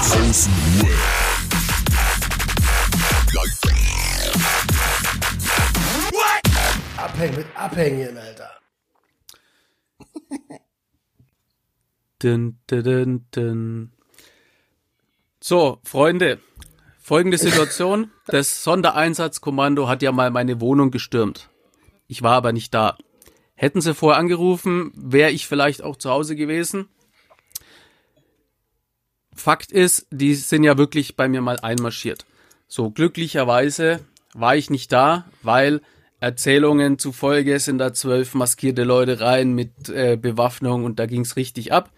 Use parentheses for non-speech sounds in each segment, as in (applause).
Draußen Web. Abhängen mit Abhängen, Alter. Dun, dun, dun. So, Freunde, folgende Situation. Das Sondereinsatzkommando hat ja mal meine Wohnung gestürmt. Ich war aber nicht da. Hätten sie vorher angerufen, wäre ich vielleicht auch zu Hause gewesen. Fakt ist, die sind ja wirklich bei mir mal einmarschiert. So, glücklicherweise war ich nicht da, weil Erzählungen zufolge sind da zwölf maskierte Leute rein mit äh, Bewaffnung und da ging's richtig ab.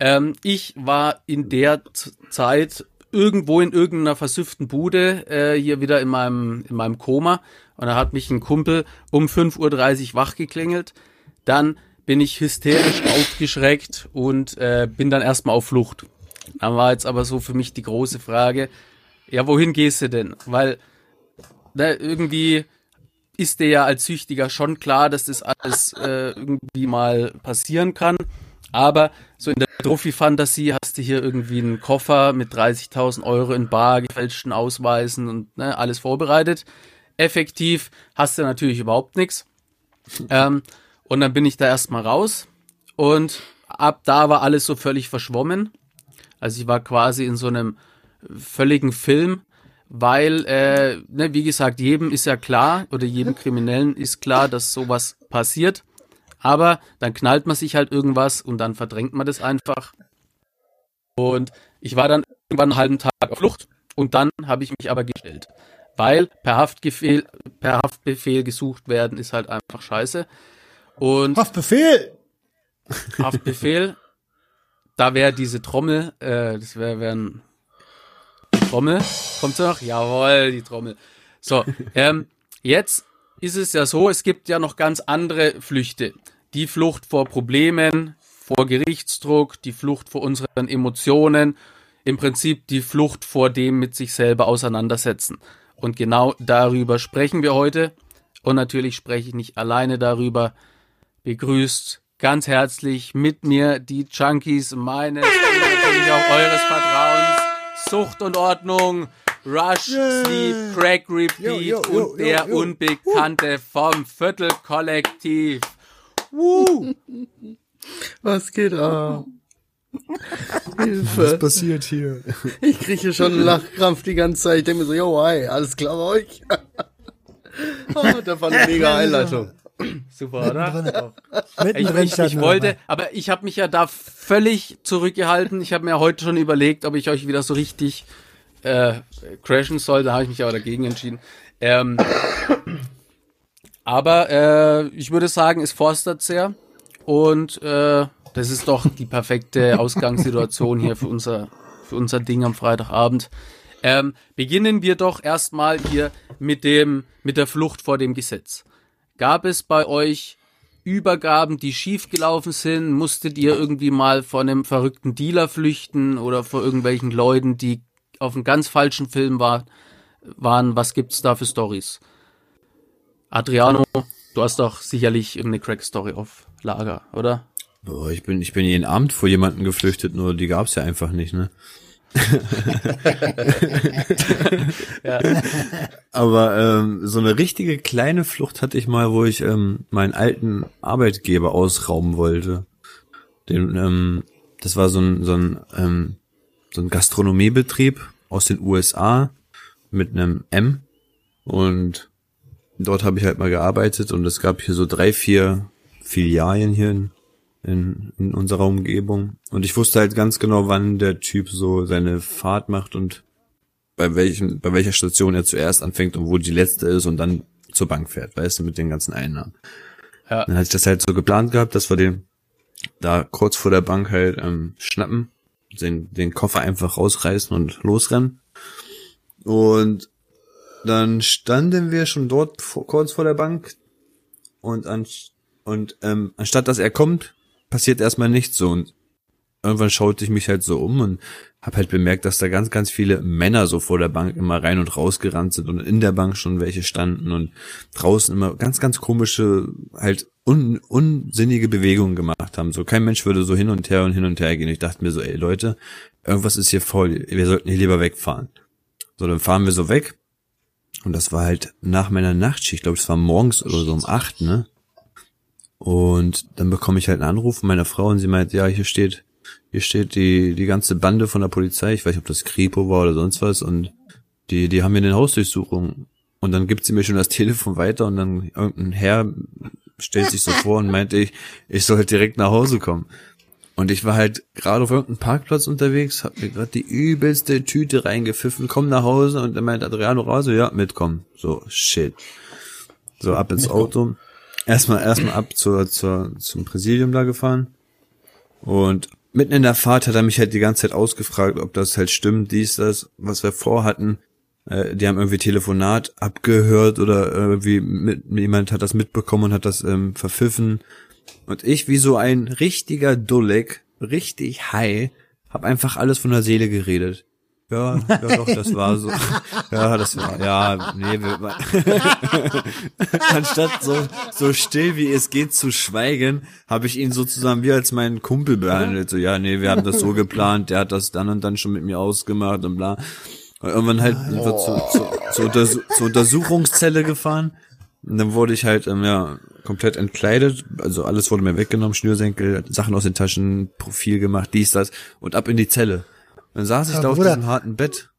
Ähm, ich war in der Zeit irgendwo in irgendeiner versüfften Bude äh, hier wieder in meinem, in meinem Koma und da hat mich ein Kumpel um 5.30 Uhr wach geklingelt. Dann bin ich hysterisch aufgeschreckt und äh, bin dann erstmal auf Flucht. Dann war jetzt aber so für mich die große Frage, ja, wohin gehst du denn? Weil ne, irgendwie ist dir ja als Süchtiger schon klar, dass das alles äh, irgendwie mal passieren kann. Aber so in der Trophy-Fantasie hast du hier irgendwie einen Koffer mit 30.000 Euro in bar, gefälschten Ausweisen und ne, alles vorbereitet. Effektiv hast du natürlich überhaupt nichts. Ähm, und dann bin ich da erstmal raus und ab da war alles so völlig verschwommen. Also ich war quasi in so einem völligen Film, weil, äh, ne, wie gesagt, jedem ist ja klar oder jedem Kriminellen ist klar, dass sowas passiert. Aber dann knallt man sich halt irgendwas und dann verdrängt man das einfach. Und ich war dann irgendwann einen halben Tag auf Flucht und dann habe ich mich aber gestellt. Weil per Haftbefehl, per Haftbefehl gesucht werden ist halt einfach scheiße. Und Haftbefehl! Haftbefehl, da wäre diese Trommel, äh, das wäre wär ein Trommel. Kommt noch? Jawohl, die Trommel. So, (laughs) ähm, jetzt ist es ja so, es gibt ja noch ganz andere Flüchte. Die Flucht vor Problemen, vor Gerichtsdruck, die Flucht vor unseren Emotionen, im Prinzip die Flucht vor dem mit sich selber auseinandersetzen. Und genau darüber sprechen wir heute. Und natürlich spreche ich nicht alleine darüber. Begrüßt ganz herzlich mit mir die Junkies meines und natürlich auch eures Vertrauens. Sucht und Ordnung, Rush, Yeah. Sleep, Crack Repeat Yo, yo, yo, und der yo, yo. Unbekannte vom Viertelkollektiv. Woo! Was geht ab? (laughs) Was Hilfe. passiert hier? Ich kriege hier schon einen Lachkrampf die ganze Zeit. Ich denke mir so, yo, hi, alles klar bei euch? (laughs) oh, das war eine mega Einleitung. Super, oder? Mittendrin, Ich, ich, ich wollte, aber ich habe mich ja da völlig zurückgehalten. Ich habe mir heute schon überlegt, ob ich euch wieder so richtig äh, crashen soll. Da habe ich mich aber dagegen entschieden. Ähm, aber äh, ich würde sagen, es forstert sehr und äh, das ist doch die perfekte Ausgangssituation hier für unser für unser Ding am Freitagabend. Ähm, beginnen wir doch erstmal hier mit dem mit der Flucht vor dem Gesetz. Gab es bei euch Übergaben, die schiefgelaufen sind? Musstet ihr irgendwie mal vor einem verrückten Dealer flüchten oder vor irgendwelchen Leuten, die auf einem ganz falschen Film war, waren? Was gibt's da für Stories? Adriano, du hast doch sicherlich irgendeine Crack-Story auf Lager, oder? Boah, ich bin, ich bin jeden Abend vor jemanden geflüchtet, nur die gab's ja einfach nicht, ne? (laughs) Aber ähm, so eine richtige kleine Flucht hatte ich mal, wo ich ähm, meinen alten Arbeitgeber ausrauben wollte. Den, ähm, das war so ein, so ein, ähm, so ein Gastronomiebetrieb aus den USA mit einem M. Und dort habe ich halt mal gearbeitet und es gab hier so drei, vier Filialen hier in, in, in unserer Umgebung. Und ich wusste halt ganz genau, wann der Typ so seine Fahrt macht und bei welchem, bei welcher Station er zuerst anfängt und wo die letzte ist und dann zur Bank fährt, weißt du, mit den ganzen Einnahmen. Ja. Dann hatte ich das halt so geplant gehabt, dass wir den da kurz vor der Bank halt ähm, schnappen, den, den Koffer einfach rausreißen und losrennen. Und dann standen wir schon dort vor, kurz vor der Bank und an, und ähm, anstatt dass er kommt, passiert erstmal nichts so und irgendwann schaute ich mich halt so um und habe halt bemerkt, dass da ganz, ganz viele Männer so vor der Bank immer rein und raus gerannt sind und in der Bank schon welche standen und draußen immer ganz, ganz komische, halt un, unsinnige Bewegungen gemacht haben. So kein Mensch würde so hin und her und hin und her gehen. Ich dachte mir so, ey Leute, irgendwas ist hier voll. Wir sollten hier lieber wegfahren. So, dann fahren wir so weg. Und das war halt nach meiner Nachtschicht. Ich glaube, es war morgens oder so um acht, ne? Und dann bekomme ich halt einen Anruf von meiner Frau und sie meint, ja, hier steht hier steht die, die ganze Bande von der Polizei, ich weiß nicht, ob das Kripo war oder sonst was, und die, die haben mir eine Hausdurchsuchung. Und dann gibt sie mir schon das (laughs) Telefon weiter und dann irgendein Herr stellt sich so (laughs) vor und meinte ich, ich soll halt direkt nach Hause kommen. Und ich war halt gerade auf irgendeinem Parkplatz unterwegs, hab mir gerade die übelste Tüte reingepfiffen, komm nach Hause und dann meint Adriano raus, ja, mitkommen. So, shit. So, ab ins Auto. Erstmal, erstmal ab zur, zur, zum Präsidium da gefahren. Und mitten in der Fahrt hat er mich halt die ganze Zeit ausgefragt, ob das halt stimmt, dies, das, was wir vorhatten. Äh, die haben irgendwie Telefonat abgehört oder irgendwie mit, jemand hat das mitbekommen und hat das ähm, verpfiffen. Und ich wie so ein richtiger Dulleck, richtig high, hab einfach alles von der Seele geredet. Ja, ja doch, das war so. Ja, das war, ja, nee, wir, (laughs) anstatt so, so still wie es geht zu schweigen, habe ich ihn sozusagen wie als meinen Kumpel behandelt. So, ja, nee, wir haben das so geplant, der hat das dann und dann schon mit mir ausgemacht und bla. Und irgendwann halt sind wir zu, zu, zu, zur Untersuchungszelle gefahren. Und dann wurde ich halt, ähm, ja, komplett entkleidet. Also alles wurde mir weggenommen, Schnürsenkel, Sachen aus den Taschen, Profil gemacht, dies, das und ab in die Zelle. Dann saß ich Ja, da auf Bruder. diesem harten Bett.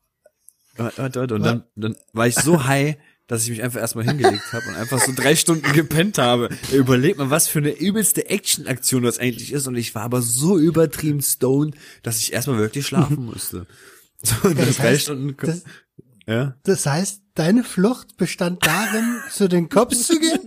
Und dann, dann war ich so high, dass ich mich einfach erstmal hingelegt habe und einfach so drei Stunden gepennt habe. Überleg mal, was für eine übelste Action-Aktion das eigentlich ist. Und ich war aber so übertrieben stoned, dass ich erstmal wirklich schlafen (laughs) musste. So, dann das drei heißt, Stunden. das- ja. Das heißt, deine Flucht bestand darin, zu den Cops zu gehen?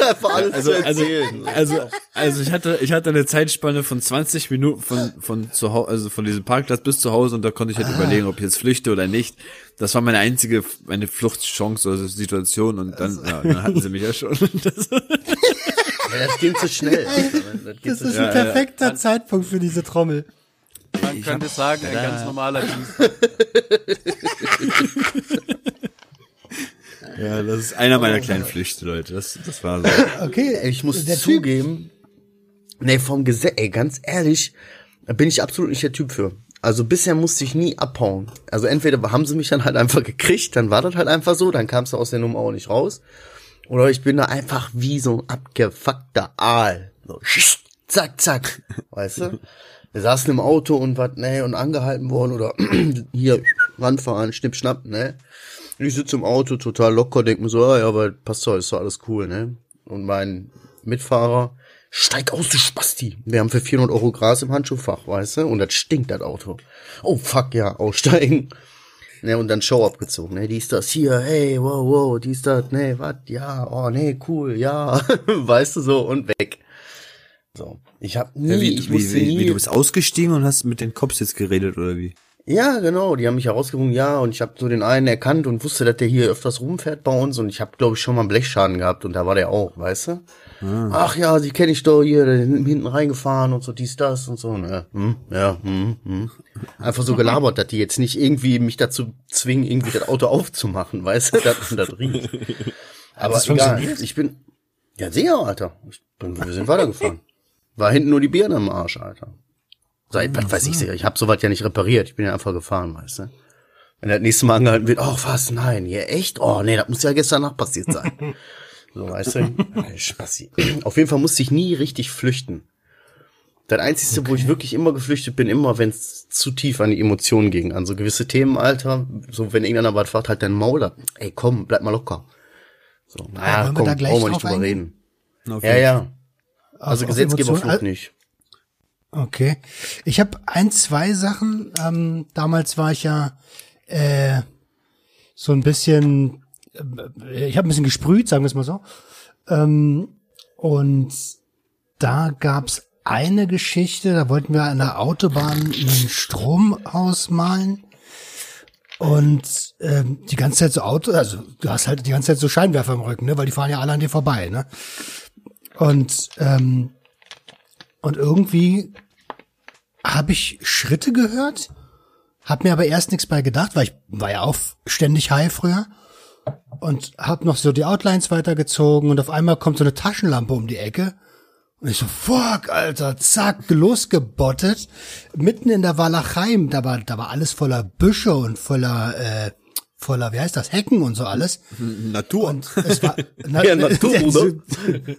Einfach alles Also, zu also, erzählen. also, also ich hatte, ich hatte eine Zeitspanne von 20 Minuten von, von zu Hause, also von diesem Parkplatz bis zu Hause und da konnte ich halt überlegen, ob ich jetzt flüchte oder nicht. Das war meine einzige, meine Fluchtchance oder Situation und dann, ja, dann hatten sie mich ja schon. Das, (laughs) Ja, das ging zu schnell. Das Das zu ist schnell. ein perfekter Zeitpunkt für diese Trommel. Man könnte sagen, ein ganz normaler Dienst. (laughs) ja, das ist einer meiner kleinen Flüchte, Leute. Das, das war so. Okay. Ey, ich muss der Typ- zugeben, nee, vom Gesetz, ey, ganz ehrlich, da bin ich absolut nicht der Typ für. Also bisher musste ich nie abhauen. Also entweder haben sie mich dann halt einfach gekriegt, dann war das halt einfach so, dann kamst du aus der Nummer auch nicht raus. Oder ich bin da einfach wie so ein abgefuckter Aal. So, zack, zack. Weißt du? Wir saßen im Auto und was, ne, und angehalten worden oder (clears throat) hier ranfahren, schnipp, schnapp, ne. Ich sitze im Auto total locker, denk mir so, ah, ja, aber passt doch, ist doch alles cool, ne. Und mein Mitfahrer, steig aus, du Spasti. Wir haben für 400 Euro Gras im Handschuhfach, weißt du, und das stinkt, das Auto. Oh, fuck, ja, aussteigen. Ne, und dann Show abgezogen, ne, dies, das, hier, hey, wow, wow, dies, das, ne, wat, ja, oh, ne, cool, ja, (laughs) weißt du, so, und weg. So, ich hab nie, Ja, wie, ich wie, wie, nie, wie, du bist ausgestiegen und hast mit den Cops jetzt geredet, oder wie? Ja, genau, die haben mich herausgefunden, ja, und ich habe so den einen erkannt und wusste, dass der hier öfters rumfährt bei uns und ich habe, glaube ich, schon mal einen Blechschaden gehabt und da war der auch, weißt du? Ach ja, die kenne ich doch hier, hinten reingefahren und so dies, das und so, ne? Hm, ja, hm, hm. Einfach so gelabert, dass die jetzt nicht irgendwie mich dazu zwingen, irgendwie das Auto aufzumachen, weißt du, dass man das riecht. Aber egal, ich bin, ja, sehr, Alter. Ich bin, wir sind weitergefahren. War hinten nur die Birne am Arsch, Alter. Seit, was weiß ich, ich habe sowas ja nicht repariert. Ich bin ja einfach gefahren, weißt du. Wenn das nächste Mal angehalten wird, oh was, nein, hier echt? Oh nee, das muss ja gestern Nacht passiert sein. (laughs) so, weißt du? Spassi. Auf jeden Fall musste ich nie richtig flüchten. Das Einzige, wo ich wirklich immer geflüchtet bin, immer wenn es zu tief an die Emotionen ging. An so gewisse Themen, Alter. So, wenn irgendeiner was fragt, halt dein Maul. Ey, komm, bleib mal locker. So, naja, wollen wir komm, da gleich brauchen wir nicht drüber eingehen? reden. Auf Ja, ja. Also auf Gesetzgeberflucht Emotionen- nicht. Okay. Ich habe ein, zwei Sachen. Ähm, damals war ich ja äh, so ein bisschen, äh, ich habe ein bisschen gesprüht, sagen wir es mal so. Ähm, und da gab's eine Geschichte, da wollten wir an der Autobahn einen Strom ausmalen. Und ähm, die ganze Zeit so Auto, also du hast halt die ganze Zeit so Scheinwerfer im Rücken, ne? Weil die fahren ja alle an dir vorbei, ne? Und ähm, und irgendwie habe ich Schritte gehört, hab mir aber erst nichts bei gedacht, weil ich war ja auch ständig high früher und hab noch so die Outlines weitergezogen und auf einmal kommt so eine Taschenlampe um die Ecke und ich so, fuck, Alter, zack, losgebottet. Mitten in der Walachei, da war, da war alles voller Büsche und voller, äh, voller, wie heißt das, Hecken und so alles. Natur. Und es war na, (laughs) Ja, Natur, (laughs) diese,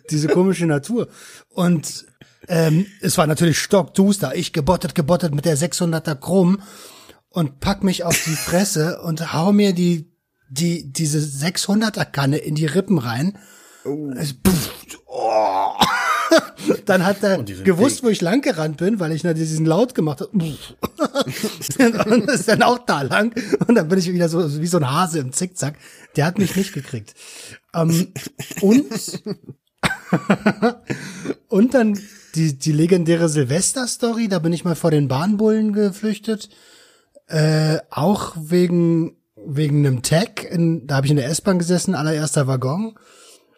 diese komische Natur. Und ähm, es war natürlich stockduster. Ich gebottet, gebottet mit der 600er Chrom und pack mich auf die Fresse und hau mir die, die, diese 600er Kanne in die Rippen rein. Es, pff, oh. (laughs) Dann hat er gewusst, dick. wo ich lang gerannt bin, weil ich na diesen Laut gemacht habe. (laughs) und ist dann auch da lang. Und dann bin ich wieder so wie so ein Hase im Zickzack. Der hat mich nicht gekriegt. Ähm, und (laughs) und dann die, die legendäre Silvester-Story, da bin ich mal vor den Bahnbullen geflüchtet. Äh, auch wegen, wegen einem Tag. In, da habe ich in der S-Bahn gesessen, allererster Waggon.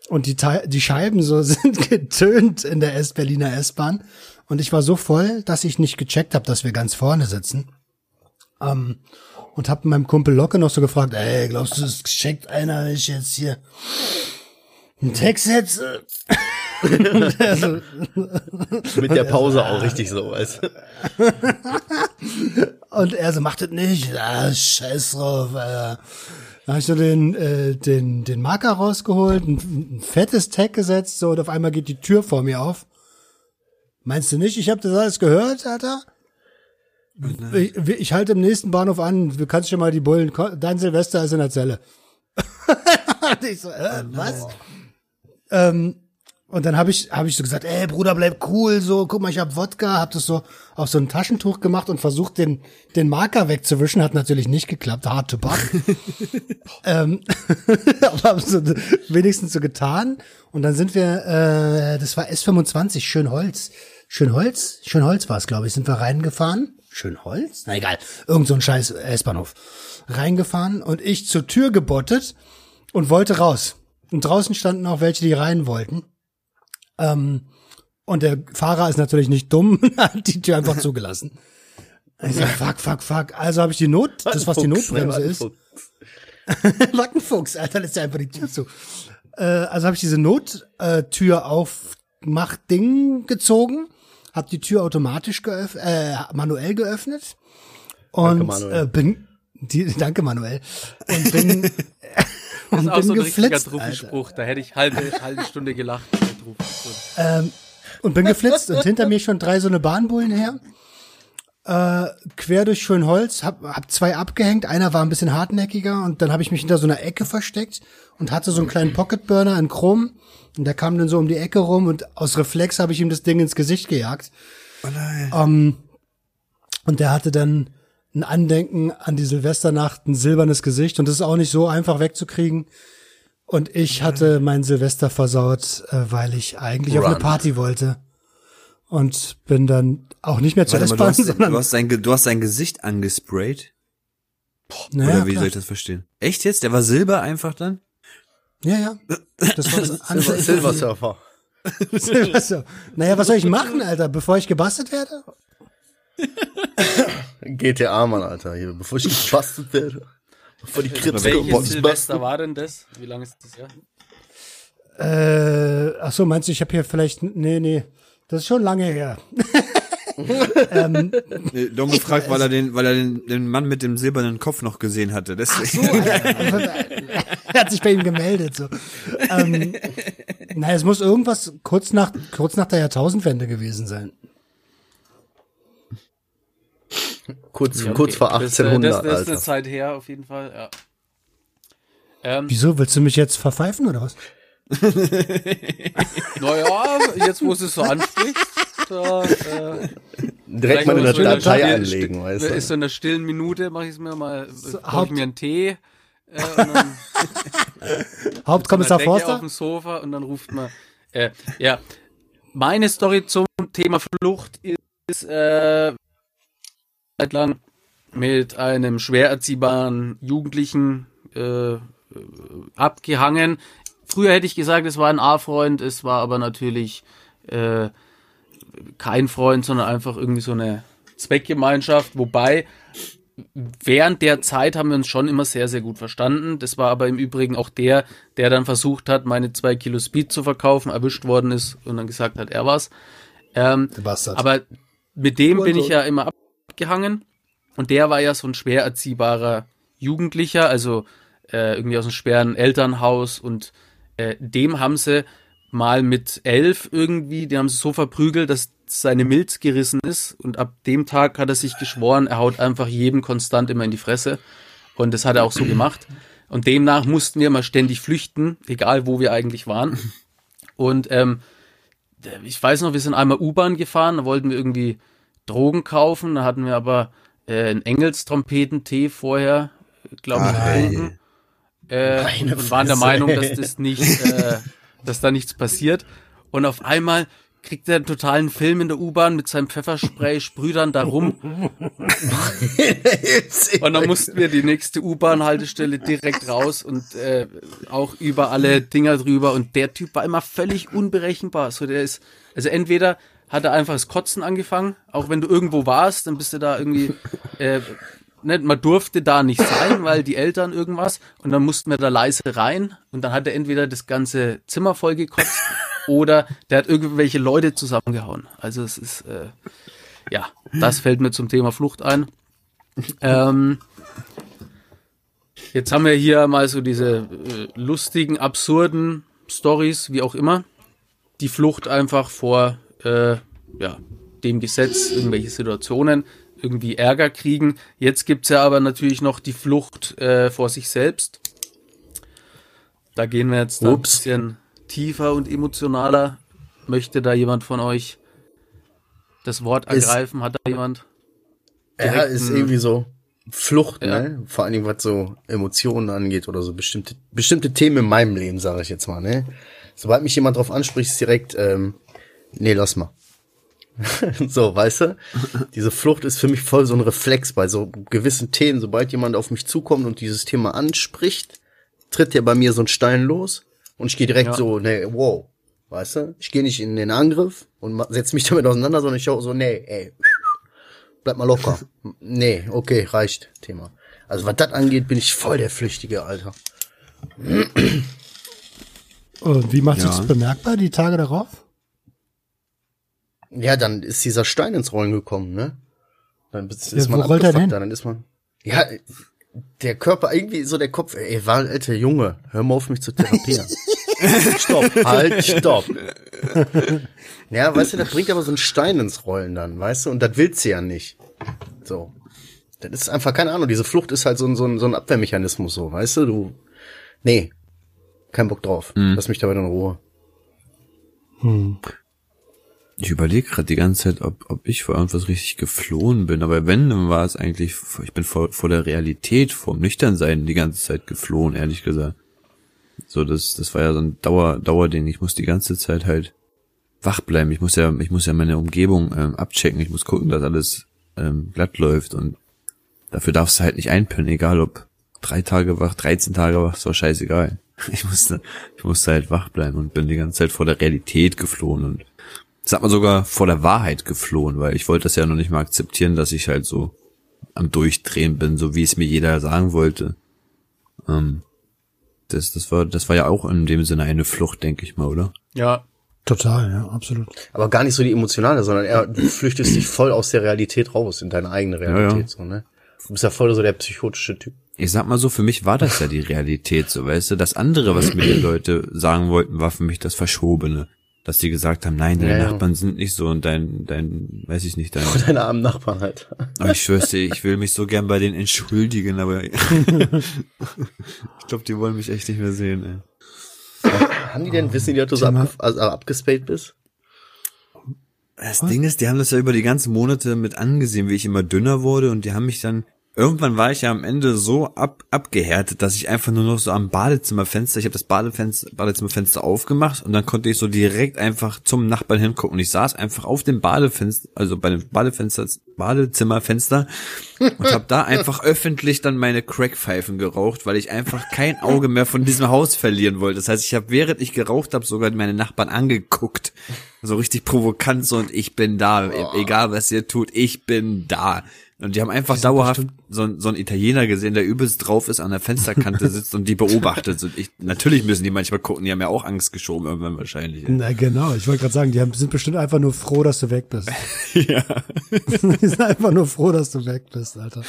Und die, die Scheiben so (laughs) sind getönt in der S Berliner S-Bahn. Und ich war so voll, dass ich nicht gecheckt habe, dass wir ganz vorne sitzen. Ähm, und hab meinem Kumpel Locke noch so gefragt, ey, glaubst du, es checkt einer, wenn ich jetzt hier einen Text setze? So, (laughs) Mit der Pause auch richtig so, weißt du? (laughs) Und er so, macht das nicht. Ah, scheiß drauf, Alter. Da habe ich so den, äh, den, den Marker rausgeholt, ein, ein fettes Tag gesetzt, so, und auf einmal geht die Tür vor mir auf. Meinst du nicht, ich habe das alles gehört, Alter? Ich, ich halte im nächsten Bahnhof an, du kannst schon mal die Bullen, dein Silvester ist in der Zelle. (laughs) und ich so, äh, was? Ähm, und dann habe ich, hab ich so gesagt, ey Bruder, bleib cool, so, guck mal, ich hab Wodka, hab das so auf so ein Taschentuch gemacht und versucht, den, den Marker wegzuwischen, hat natürlich nicht geklappt, hard to butt. (laughs) ähm, (laughs) aber haben so wenigstens so getan. Und dann sind wir, äh, das war S25, Schönholz. Schönholz? Schönholz war es, glaube ich, sind wir reingefahren. Schönholz? Na egal, irgend so ein scheiß S-Bahnhof. Reingefahren und ich zur Tür gebottet und wollte raus. Und draußen standen auch welche, die rein wollten. Ähm, und der Fahrer ist natürlich nicht dumm, (laughs) hat die Tür einfach zugelassen. Ich sag, fuck, fuck, fuck. Also habe ich die Not, das was die Notbremse ist. (laughs) Fuchs. Wackenfuchs, Alter, lässt ja einfach die Tür zu. Äh, also habe ich diese Nottür aufmacht Ding gezogen, habe die Tür automatisch geöff äh, manuell geöffnet und Manuel. äh, bin die, danke Manuel und bin (laughs) Das und ist auch bin so ein richtiger geflitzt, Alter. Truffelspruch. Da hätte ich halbe, halbe Stunde gelacht. Truffelspruch. Ähm, und bin geflitzt und hinter mir schon drei so eine Bahnbullen her. Äh, quer durch Schönholz, hab, hab zwei abgehängt, einer war ein bisschen hartnäckiger und dann habe ich mich hinter so einer Ecke versteckt und hatte so einen kleinen Pocketburner in Chrom und der kam dann so um die Ecke rum und aus Reflex habe ich ihm das Ding ins Gesicht gejagt. Oh nein. Ähm, und der hatte dann ein Andenken an die Silvesternacht, ein silbernes Gesicht und das ist auch nicht so einfach wegzukriegen. Und ich hatte mein Silvester versaut, äh, weil ich eigentlich auf eine Run. Party wollte. Und bin dann auch nicht mehr zur Warte mal, du S-Bahn, hast, sondern du, hast sein, Ge- du hast sein Gesicht angesprayt? naja, Oder wie klar. soll ich das verstehen? Echt jetzt? Der war Silber einfach dann? Ja, ja. Das war (laughs) das Silver, andere. Silver Surfer. (laughs) Silvester. Naja, was soll ich machen, Alter, bevor ich gebastelt werde? (laughs) GTA, Mann, Alter, hier, bevor ich gebastelt werde. Bevor die Krips Welches Silvester war denn das? Wie lange ist das her? Äh, ach so, meinst du, ich habe hier vielleicht, nee, nee, das ist schon lange her. (laughs) Nee, Dom gefragt, weil er den, weil er den, den Mann mit dem silbernen Kopf noch gesehen hatte. Deswegen. (laughs) er hat sich bei ihm gemeldet. So. Ähm, naja, es muss irgendwas kurz nach, kurz nach der Jahrtausendwende gewesen sein. Kurz, Ja, kurz vor Das, äh, 1800, das, das ist Alter. eine Zeit her, auf jeden Fall, ja. Ähm, Wieso, willst du mich jetzt verpfeifen oder was? (laughs) naja, jetzt wo du es so ansprichst, da, äh, Direkt mal der Datei Still- anlegen, weißt Ist so du. in der stillen Minute, mache ich es mir mal, so, ich mir einen Tee, äh, (laughs) Hauptkommissar Decke auf Forster? dem Sofa und dann ruft man, äh, ja, meine Story zum Thema Flucht ist, äh, Zeit lang mit einem schwer erziehbaren Jugendlichen äh, äh, abgehangen. Früher hätte ich gesagt, es war ein A-Freund, es war aber natürlich äh, kein Freund, sondern einfach irgendwie so eine Zweckgemeinschaft. Wobei während der Zeit haben wir uns schon immer sehr, sehr gut verstanden. Das war aber im Übrigen auch der, der dann versucht hat, meine zwei Kilo Speed zu verkaufen, erwischt worden ist und dann gesagt hat, er war's. Ähm, aber mit dem bin ich ja immer abgehangen und der war ja so ein schwer erziehbarer Jugendlicher, also äh, irgendwie aus einem schweren Elternhaus. Und äh, dem haben sie mal mit elf irgendwie, die haben sie so verprügelt, dass seine Milz gerissen ist. Und ab dem Tag hat er sich geschworen, er haut einfach jedem konstant immer in die Fresse. Und das hat er auch so gemacht. Und demnach mussten wir immer ständig flüchten, egal wo wir eigentlich waren. Und ähm, ich weiß noch, wir sind einmal U-Bahn gefahren, da wollten wir irgendwie Drogen kaufen, da hatten wir aber äh, einen Engelstrompetentee vorher, glaube ich, getrunken. Äh, Meine und waren der Meinung, dass das (laughs) nicht, äh, dass da nichts passiert. Und auf einmal kriegt er einen totalen Film in der U-Bahn mit seinem Pfefferspray, sprüht dann da rum. (laughs) Und dann mussten wir die nächste U-Bahn-Haltestelle direkt raus und äh, auch über alle Dinger drüber. Und der Typ war immer völlig unberechenbar. So, der ist, also entweder hat er einfach das Kotzen angefangen, auch wenn du irgendwo warst, dann bist du da irgendwie, (laughs) äh, ne, man durfte da nicht sein, weil die Eltern irgendwas und dann mussten wir da leise rein und dann hat er entweder das ganze Zimmer voll gekotzt (laughs) oder der hat irgendwelche Leute zusammengehauen. Also es ist, äh, ja, das fällt mir zum Thema Flucht ein. Ähm, jetzt haben wir hier mal so diese äh, lustigen, absurden Stories, wie auch immer. Die Flucht einfach vor äh, ja, dem Gesetz, irgendwelche Situationen, irgendwie Ärger kriegen. Jetzt gibt's ja aber natürlich noch die Flucht äh, vor sich selbst. Da gehen wir jetzt ein bisschen tiefer und emotionaler. Möchte da jemand von euch das Wort Ist- ergreifen? Hat da jemand? Ja, ist irgendwie so Flucht, Ja. ne? Vor allen Dingen, was so Emotionen angeht oder so bestimmte, bestimmte Themen in meinem Leben, sage ich jetzt mal, ne? Sobald mich jemand drauf anspricht, ist direkt, ähm, nee, lass mal. (laughs) so, weißt du? Diese Flucht ist für mich voll so ein Reflex bei so gewissen Themen. Sobald jemand auf mich zukommt und dieses Thema anspricht, tritt ja bei mir so ein Stein los und ich gehe direkt Ja. so, nee, wow. Weißt du? Ich gehe nicht in den Angriff und setze mich (laughs) damit auseinander, sondern ich schau so, nee, ey, (laughs) bleib mal locker. nee, okay, reicht, Thema. Also was das angeht, bin ich voll der Flüchtige, Alter. Und wie macht sich Ja. das bemerkbar, die Tage darauf? Ja, dann ist dieser Stein ins Rollen gekommen, ne? Dann ist Ja, man wo rollt er abgefuckt, denn? Dann ist man. Ja, der Körper, irgendwie so der Kopf, ey, war alter Junge, hör mal auf mich zu therapieren. (laughs) stopp, halt, stopp. Ja, weißt du, das bringt aber so einen Stein ins Rollen dann, weißt du, und das willst du ja nicht. So. Das ist einfach, keine Ahnung, diese Flucht ist halt so ein, so ein, so ein Abwehrmechanismus, so, weißt du, du, nee, kein Bock drauf. Lass mich dabei in Ruhe. Ich überlege gerade die ganze Zeit, ob, ob ich vor irgendwas richtig geflohen bin. Aber wenn, dann war es eigentlich, ich bin vor, vor der Realität, vor dem Nüchternsein die ganze Zeit geflohen, ehrlich gesagt. So, das, das war ja so ein Dauer, Dauerding. Ich muss die ganze Zeit halt wach bleiben. Ich muss ja, ich muss ja meine Umgebung ähm, abchecken. Ich muss gucken, dass alles ähm, glatt läuft. Und dafür darfst du halt nicht einpennen, egal ob drei Tage wach, 13 Tage wach, ist doch scheißegal. (laughs) Ich musste, ich musste halt wach bleiben und bin die ganze Zeit vor der Realität geflohen und Sag mal sogar vor der Wahrheit geflohen, weil ich wollte das ja noch nicht mal akzeptieren, dass ich halt so am Durchdrehen bin, so wie es mir jeder sagen wollte. Ähm, das, das war, das war ja auch in dem Sinne eine Flucht, denke ich mal, oder? Ja, Total, ja, absolut. Aber gar nicht so die emotionale, sondern eher, du flüchtest dich voll aus der Realität raus, in deine eigene Realität, ja. so, ne? Du bist ja voll so der psychotische Typ. Ich sag mal so, für mich war das ja die Realität, so weißt du. Das andere, was mir die Leute sagen wollten, war für mich das Verschobene. Dass die gesagt haben, nein, deine Ja, ja. Nachbarn sind nicht so und dein, dein, weiß ich nicht, dein, (laughs) Deine armen Nachbarn halt. Aber ich schwör's dir, ich will mich so gern bei denen entschuldigen, aber (laughs) ich glaube, die wollen mich echt nicht mehr sehen, ey. Haben die denn, wissen die, dass du so abge also abgespaced bist? Das Ding ist, die haben das ja über die ganzen Monate mit angesehen, wie ich immer dünner wurde und die haben mich dann irgendwann war ich ja am Ende so ab, abgehärtet, dass ich einfach nur noch so am Badezimmerfenster, ich habe das Badefenster, Badezimmerfenster aufgemacht und dann konnte ich so direkt einfach zum Nachbarn hingucken. Und ich saß einfach auf dem Badefenster, also bei dem Badefenster, Badezimmerfenster und habe da (laughs) einfach öffentlich dann meine Crackpfeifen geraucht, weil ich einfach kein Auge mehr von diesem Haus verlieren wollte. Das heißt, ich habe während ich geraucht habe sogar meine Nachbarn angeguckt, so richtig provokant so und ich bin da, egal was ihr tut, ich bin da. Und die haben einfach dauerhaft so, so einen Italiener gesehen, der übelst drauf ist, an der Fensterkante (laughs) sitzt und die beobachtet. Und ich, natürlich müssen die manchmal gucken, die haben ja auch Angst geschoben irgendwann wahrscheinlich. Na genau, ich wollte gerade sagen, die haben, sind bestimmt einfach nur froh, dass du weg bist. (laughs) ja. (laughs) die sind einfach nur froh, dass du weg bist, Alter.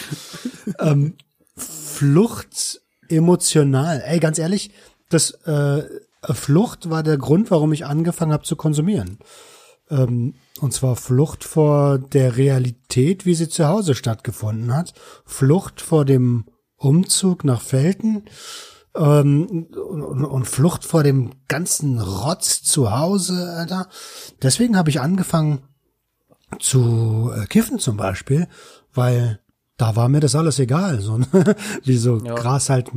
ähm, Flucht emotional. Ey, ganz ehrlich, das äh, Flucht war der Grund, warum ich angefangen habe zu konsumieren. Ähm, und zwar Flucht vor der Realität, wie sie zu Hause stattgefunden hat. Flucht vor dem Umzug nach Felten ähm, und, und Flucht vor dem ganzen Rotz zu Hause, Alter. Deswegen habe ich angefangen zu äh, kiffen zum Beispiel, weil da war mir das alles egal. So, ne? (laughs) Wie so ja. Gras halt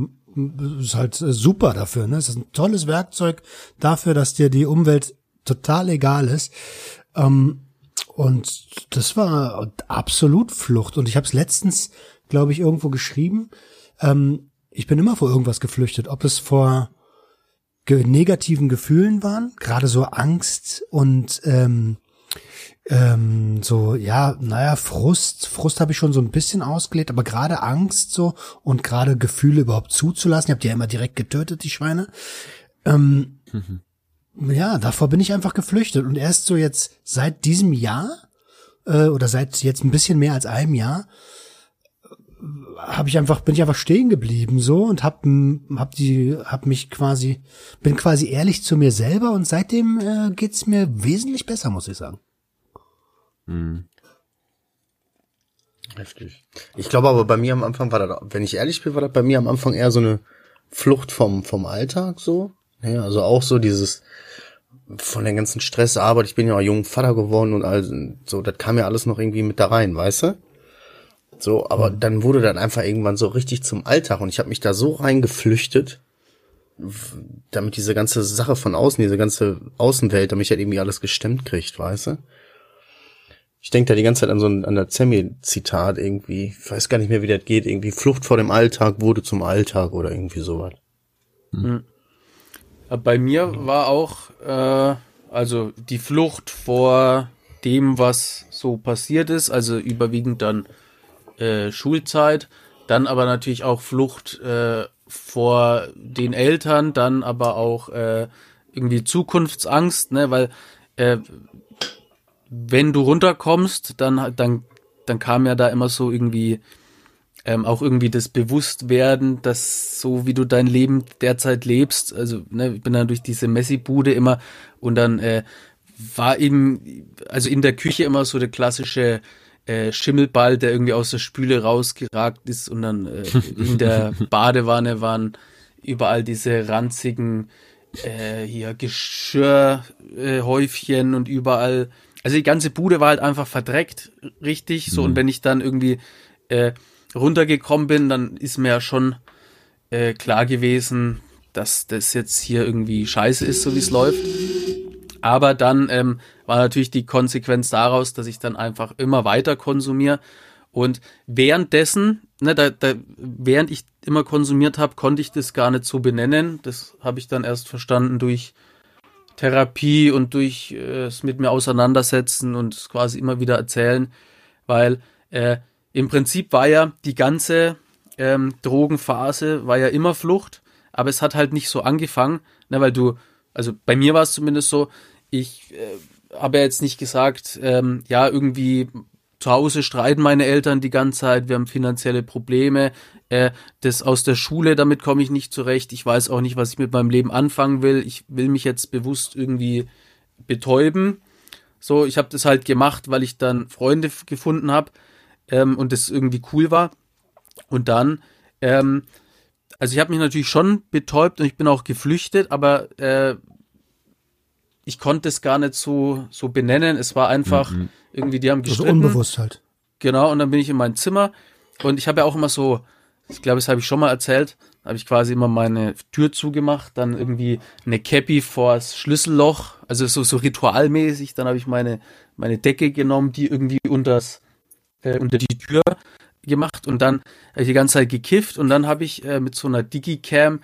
ist halt super dafür. Ne? Es ist ein tolles Werkzeug dafür, dass dir die Umwelt total egal ist. Ähm, und das war absolut Flucht. Und ich habe es letztens, glaube ich, irgendwo geschrieben. Ähm, ich bin immer vor irgendwas geflüchtet, ob es vor ge negativen Gefühlen waren, gerade so Angst und ähm, ähm, so, ja, naja, Frust, Frust habe ich schon so ein bisschen ausgelegt, aber gerade Angst so und gerade Gefühle überhaupt zuzulassen, ihr habt ja immer direkt getötet, die Schweine. Ähm, mhm ja, davor bin ich einfach geflüchtet. Und erst so jetzt seit diesem Jahr, äh, oder seit jetzt ein bisschen mehr als einem Jahr, habe ich einfach bin ich einfach stehen geblieben so und hab hab die hab mich quasi bin quasi ehrlich zu mir selber und seitdem äh, geht's mir wesentlich besser muss ich sagen. Hm. Heftig. Ich glaube aber bei mir am Anfang war das, wenn ich ehrlich bin, war das bei mir am Anfang eher so eine Flucht vom vom Alltag so. Ja, also auch so dieses von der ganzen Stressarbeit, ich bin ja auch jung Vater geworden und all so, das kam ja alles noch irgendwie mit da rein, weißt du? So, aber mhm. dann wurde dann einfach irgendwann so richtig zum Alltag und ich habe mich da so reingeflüchtet, damit diese ganze Sache von außen, diese ganze Außenwelt, damit ich halt irgendwie alles gestemmt kriegt, weißt du? Ich denke da die ganze Zeit an so ein an der Zemi-Zitat irgendwie, ich weiß gar nicht mehr, wie das geht, irgendwie Flucht vor dem Alltag wurde zum Alltag oder irgendwie sowas. Mhm. Äh, bei mir war auch, äh, also die Flucht vor dem, was so passiert ist, also überwiegend dann äh, Schulzeit, dann aber natürlich auch Flucht äh, vor den Eltern, dann aber auch äh, irgendwie Zukunftsangst, ne, weil äh, wenn du runterkommst, dann dann dann kam ja da immer so irgendwie ähm, auch irgendwie das Bewusstwerden, dass so wie du dein Leben derzeit lebst, also ne, ich bin dann durch diese Messi-Bude immer und dann äh, war eben, also in der Küche immer so der klassische äh, Schimmelball, der irgendwie aus der Spüle rausgeragt ist und dann äh, (laughs) in der Badewanne waren überall diese ranzigen äh, hier Geschirrhäufchen und überall, also die ganze Bude war halt einfach verdreckt, richtig, so mhm. und wenn ich dann irgendwie äh, runtergekommen bin, dann ist mir ja schon äh, klar gewesen, dass das jetzt hier irgendwie scheiße ist, so wie es läuft. Aber dann ähm, war natürlich die Konsequenz daraus, dass ich dann einfach immer weiter konsumiere. Und währenddessen, ne, da, da, während ich immer konsumiert habe, konnte ich das gar nicht so benennen. Das habe ich dann erst verstanden durch Therapie und durch äh, es mit mir auseinandersetzen und quasi immer wieder erzählen, weil äh, im Prinzip war ja die ganze ähm, Drogenphase war ja immer Flucht, aber es hat halt nicht so angefangen, ne, weil du, also bei mir war es zumindest so, ich äh, habe ja jetzt nicht gesagt, ähm, ja, irgendwie zu Hause streiten meine Eltern die ganze Zeit, wir haben finanzielle Probleme, äh, das aus der Schule, damit komme ich nicht zurecht, ich weiß auch nicht, was ich mit meinem Leben anfangen will, ich will mich jetzt bewusst irgendwie betäuben. So, ich habe das halt gemacht, weil ich dann Freunde gefunden habe ähm, und das irgendwie cool war. Und dann, ähm, also ich habe mich natürlich schon betäubt und ich bin auch geflüchtet, aber äh, ich konnte es gar nicht so, so benennen. Es war einfach mhm. irgendwie, die haben also gestritten. Also unbewusst halt. Genau, und dann bin ich in mein Zimmer und ich habe ja auch immer so, ich glaube, das habe ich schon mal erzählt, habe ich quasi immer meine Tür zugemacht, dann irgendwie eine Cappy vors Schlüsselloch, also so so ritualmäßig, dann habe ich meine meine Decke genommen, die irgendwie unters äh, unter die Tür gemacht und dann habe ich die ganze Zeit gekifft und dann habe ich äh, mit so einer Digicam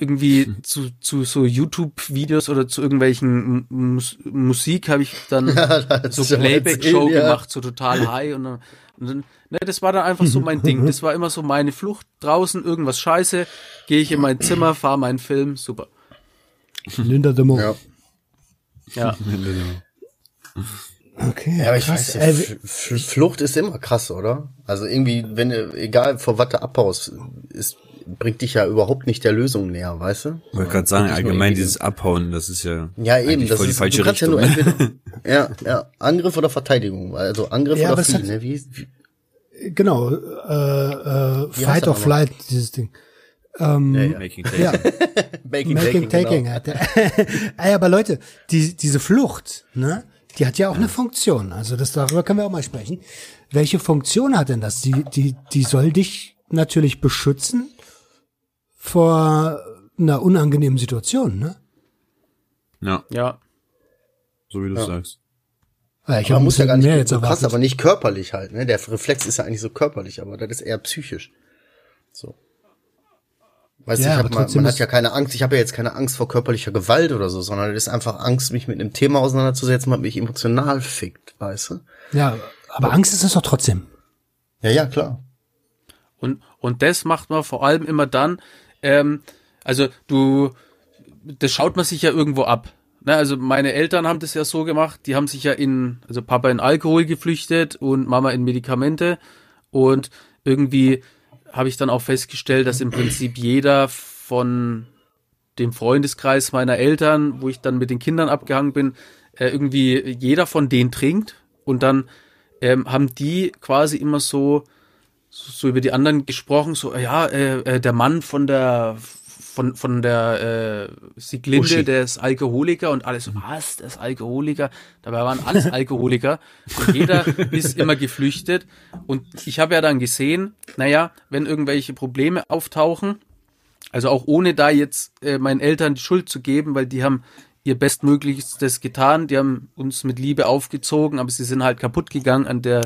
irgendwie zu, zu so YouTube-Videos oder zu irgendwelchen Mus Musik habe ich dann (laughs) so ja mal Playback-Show ja. gemacht, so total high und dann, und dann ne, das war dann einfach so mein Ding. Das war immer so meine Flucht draußen, irgendwas scheiße, gehe ich in mein Zimmer, fahre meinen Film, super. Linda de Mont. Ja. Ja. (laughs) Okay. Ja, aber ich krass. weiß, ja, Äh, Flucht ist immer krass, oder? Also irgendwie, wenn du, egal vor was du abhaust, ist, bringt dich ja überhaupt nicht der Lösung näher, weißt du? Ich wollte gerade sagen, allgemein dieses Abhauen, das ist ja, Ja, eben, das voll die ist, falsche du kannst Richtung. ja nur entweder, (laughs) ja, ja, Angriff oder Verteidigung, also Angriff Ja, oder Fliehen, ne? Wie, wie, genau, äh, äh, Wie Fight or? Flight, dieses Ding. Ähm, ja, ja. Making Take. ja, (laughs) Making, Making Taking. genau. Hat (laughs) Ey, aber Leute, die, diese Flucht, ne, die hat ja auch eine Funktion. Also das darüber können wir auch mal sprechen. Welche Funktion hat denn das? Die, die, die soll dich natürlich beschützen vor einer unangenehmen Situation, ne? Ja, Ja. so wie du sagst. Ja, ich man muss ja gar nicht mehr so jetzt krass, erwartet. aber nicht körperlich halt, ne? Der Reflex ist ja eigentlich so körperlich, aber das ist eher psychisch. So. Weißt Ja, du, ich hab aber mal, trotzdem man ist- hat ja keine Angst, ich habe ja jetzt keine Angst vor körperlicher Gewalt oder so, sondern das ist einfach Angst, mich mit einem Thema auseinanderzusetzen, was mich emotional fickt, weißt du? Ja, aber Angst ist es doch trotzdem. Ja, ja, klar. Und, und das macht man vor allem immer dann, ähm, also du, das schaut man sich ja irgendwo ab. Ne, also meine Eltern haben das ja so gemacht, die haben sich ja in, also Papa in Alkohol geflüchtet und Mama in Medikamente und irgendwie habe ich dann auch festgestellt, dass im Prinzip jeder von dem Freundeskreis meiner Eltern, wo ich dann mit den Kindern abgehangen bin, äh, irgendwie jeder von denen trinkt. Und dann ähm, haben die quasi immer so so über die anderen gesprochen, so ja, äh, äh, der Mann von der von von der äh, Sieglinde, Uschi. der ist Alkoholiker und alles so, was, der ist Alkoholiker. Dabei waren alles (laughs) Alkoholiker und jeder ist immer geflüchtet und ich habe ja dann gesehen, naja, wenn irgendwelche Probleme auftauchen, also auch ohne da jetzt äh, meinen Eltern die Schuld zu geben, weil die haben ihr Bestmöglichstes getan, die haben uns mit Liebe aufgezogen, aber sie sind halt kaputt gegangen an der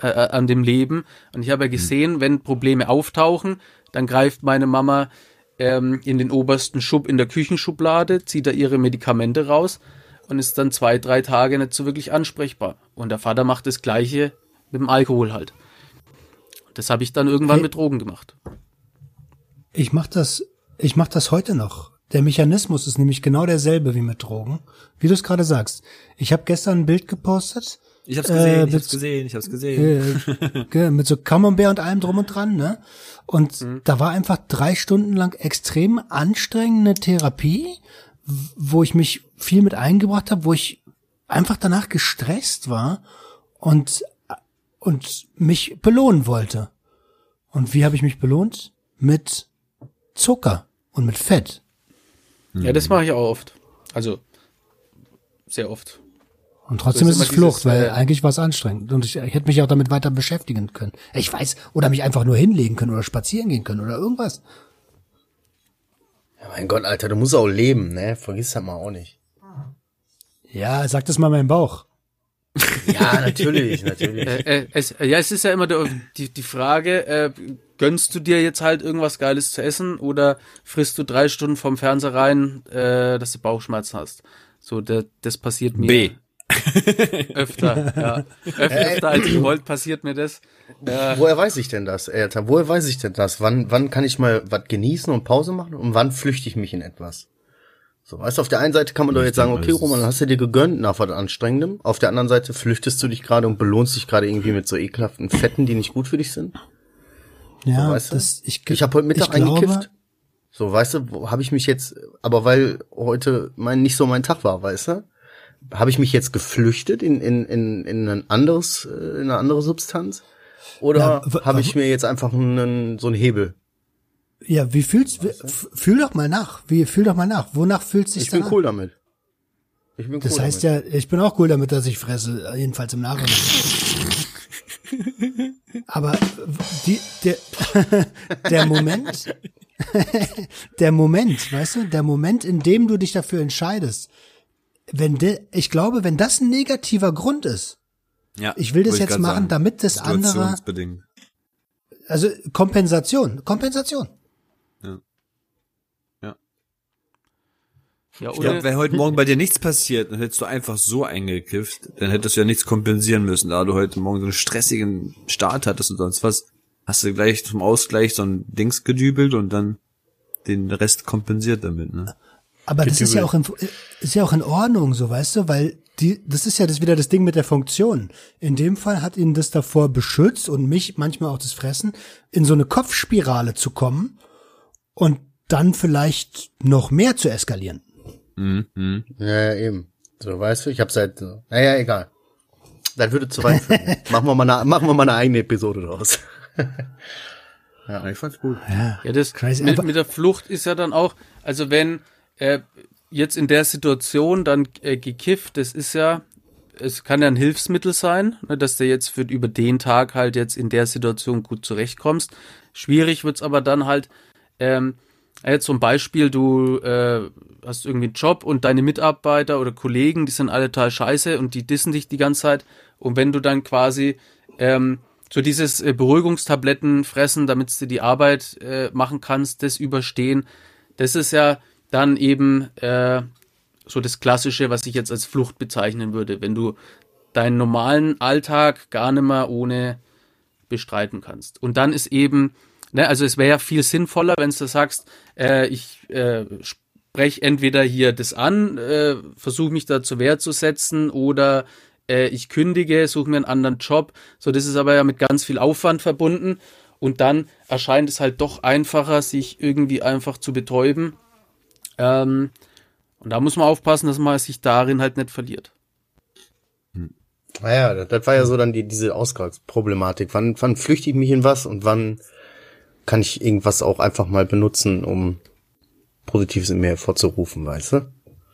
äh, äh, an dem Leben. Und ich habe ja gesehen, wenn Probleme auftauchen, dann greift meine Mama ähm, in den obersten Schub in der Küchenschublade, zieht da ihre Medikamente raus und ist dann zwei, drei Tage nicht so wirklich ansprechbar. Und der Vater macht das Gleiche mit dem Alkohol halt. Das habe ich dann irgendwann Hey. mit Drogen gemacht. Ich mach das, ich mach das heute noch. Der Mechanismus ist nämlich genau derselbe wie mit Drogen. Wie du es gerade sagst. Ich habe gestern ein Bild gepostet. Ich hab's Äh, gesehen, ich mit- hab's gesehen, ich hab's gesehen. äh, mit so Camembert und allem drum und dran, ne? Und Mhm. da war einfach drei Stunden lang extrem anstrengende Therapie, wo ich mich viel mit eingebracht habe, wo ich einfach danach gestresst war und und mich belohnen wollte. Und wie habe ich mich belohnt? Mit Zucker und mit Fett. Ja, das mache ich auch oft. Also sehr oft. Und trotzdem Das ist ist es immer Flucht, dieses, weil äh, eigentlich war es anstrengend. Und ich, ich hätte mich auch damit weiter beschäftigen können. Ich weiß, oder mich einfach nur hinlegen können oder spazieren gehen können oder irgendwas. Ja, mein Gott, Alter, du musst auch leben, ne? Vergiss das mal auch nicht. Ja, sag das mal meinem Bauch. Ja, (laughs) natürlich, natürlich. Äh, äh, es, äh, ja, es ist ja immer die, die Frage, äh, gönnst du dir jetzt halt irgendwas Geiles zu essen oder frisst du drei Stunden vom Fernseher rein, äh, dass du Bauchschmerzen hast? So, der, das passiert mir B. (laughs) öfter, ja. Öf, öfter als gewollt passiert mir das. Äh, Woher weiß ich denn das, Alter? Woher weiß ich denn das? Wann, wann kann ich mal was genießen und Pause machen und wann flüchte ich mich in etwas? So, weißt du, auf der einen Seite kann man doch jetzt sagen, okay, Roman, hast du dir gegönnt nach was Anstrengendem. Auf der anderen Seite flüchtest du dich gerade und belohnst dich gerade irgendwie mit so ekelhaften Fetten, die nicht gut für dich sind. Ja, weißt du? das, ich, Ich habe heute Mittag ich glaube, eingekifft. So, weißt du, habe ich mich jetzt, aber weil heute mein nicht so mein Tag war, weißt du, habe ich mich jetzt geflüchtet in in in in ein anderes äh, in eine andere Substanz oder Ja, habe ich mir jetzt einfach einen so einen Hebel? Ja, wie fühlst, f- fühl doch mal nach. Wie, fühl doch mal nach. Wonach fühlt sich Ich bin an? cool damit. Ich bin Das cool heißt damit. ja, ich bin auch cool damit, dass ich fresse, jedenfalls im Nachhinein. Aber die, der, (laughs) der Moment, (laughs) der Moment, weißt du, der Moment, in dem du dich dafür entscheidest, wenn de, ich glaube, wenn das ein negativer Grund ist, Ja, ich will das jetzt machen, sagen. damit das andere, also Kompensation, Kompensation. Ja, Ich oder, glaube, wenn heute Morgen bei dir nichts passiert, dann hättest du einfach so eingekifft, dann hättest du ja nichts kompensieren müssen, da du heute Morgen so einen stressigen Start hattest und sonst was, hast du gleich zum Ausgleich so ein Dings gedübelt und dann den Rest kompensiert damit, ne? Aber das ist ja auch in, ist ja auch in Ordnung, so weißt du, weil die, das ist ja das wieder das Ding mit der Funktion. In dem Fall hat ihn das davor beschützt und mich manchmal auch das Fressen, in so eine Kopfspirale zu kommen und dann vielleicht noch mehr zu eskalieren. Mhm. mhm. Ja, ja, eben. So, weißt du, ich habe seit, naja, egal. Das würde zu weit führen. (laughs) machen wir mal eine, machen wir mal eine eigene Episode draus. (laughs) Ja, ich fand's gut. ja, das Crazy, mit, mit der Flucht ist ja dann auch, also wenn äh, jetzt in der Situation dann äh, gekifft, das ist ja, es kann ja ein Hilfsmittel sein, ne, dass du jetzt für über den Tag halt jetzt in der Situation gut zurechtkommst. Schwierig wird's aber dann halt, ähm, jetzt zum Beispiel, du äh, hast irgendwie einen Job und deine Mitarbeiter oder Kollegen, die sind alle total scheiße und die dissen dich die ganze Zeit. Und wenn du dann quasi ähm, so dieses äh, Beruhigungstabletten fressen, damit du die Arbeit äh, machen kannst, das überstehen, das ist ja dann eben äh, so das Klassische, was ich jetzt als Flucht bezeichnen würde, wenn du deinen normalen Alltag gar nicht mehr ohne bestreiten kannst. Und dann ist eben, ne, also es wäre ja viel sinnvoller, wenn du sagst, äh, ich äh, spreche entweder hier das an, äh, versuche mich da zur Wehr zu setzen oder äh, ich kündige, suche mir einen anderen Job. So, das ist aber ja mit ganz viel Aufwand verbunden. Und dann erscheint es halt doch einfacher, sich irgendwie einfach zu betäuben. Ähm, und da muss man aufpassen, dass man sich darin halt nicht verliert. Naja, das, das war ja so dann die, diese Ausgangsproblematik. Wann, wann flüchte ich mich in was und wann kann ich irgendwas auch einfach mal benutzen, um Positives in mir hervorzurufen, weißt du?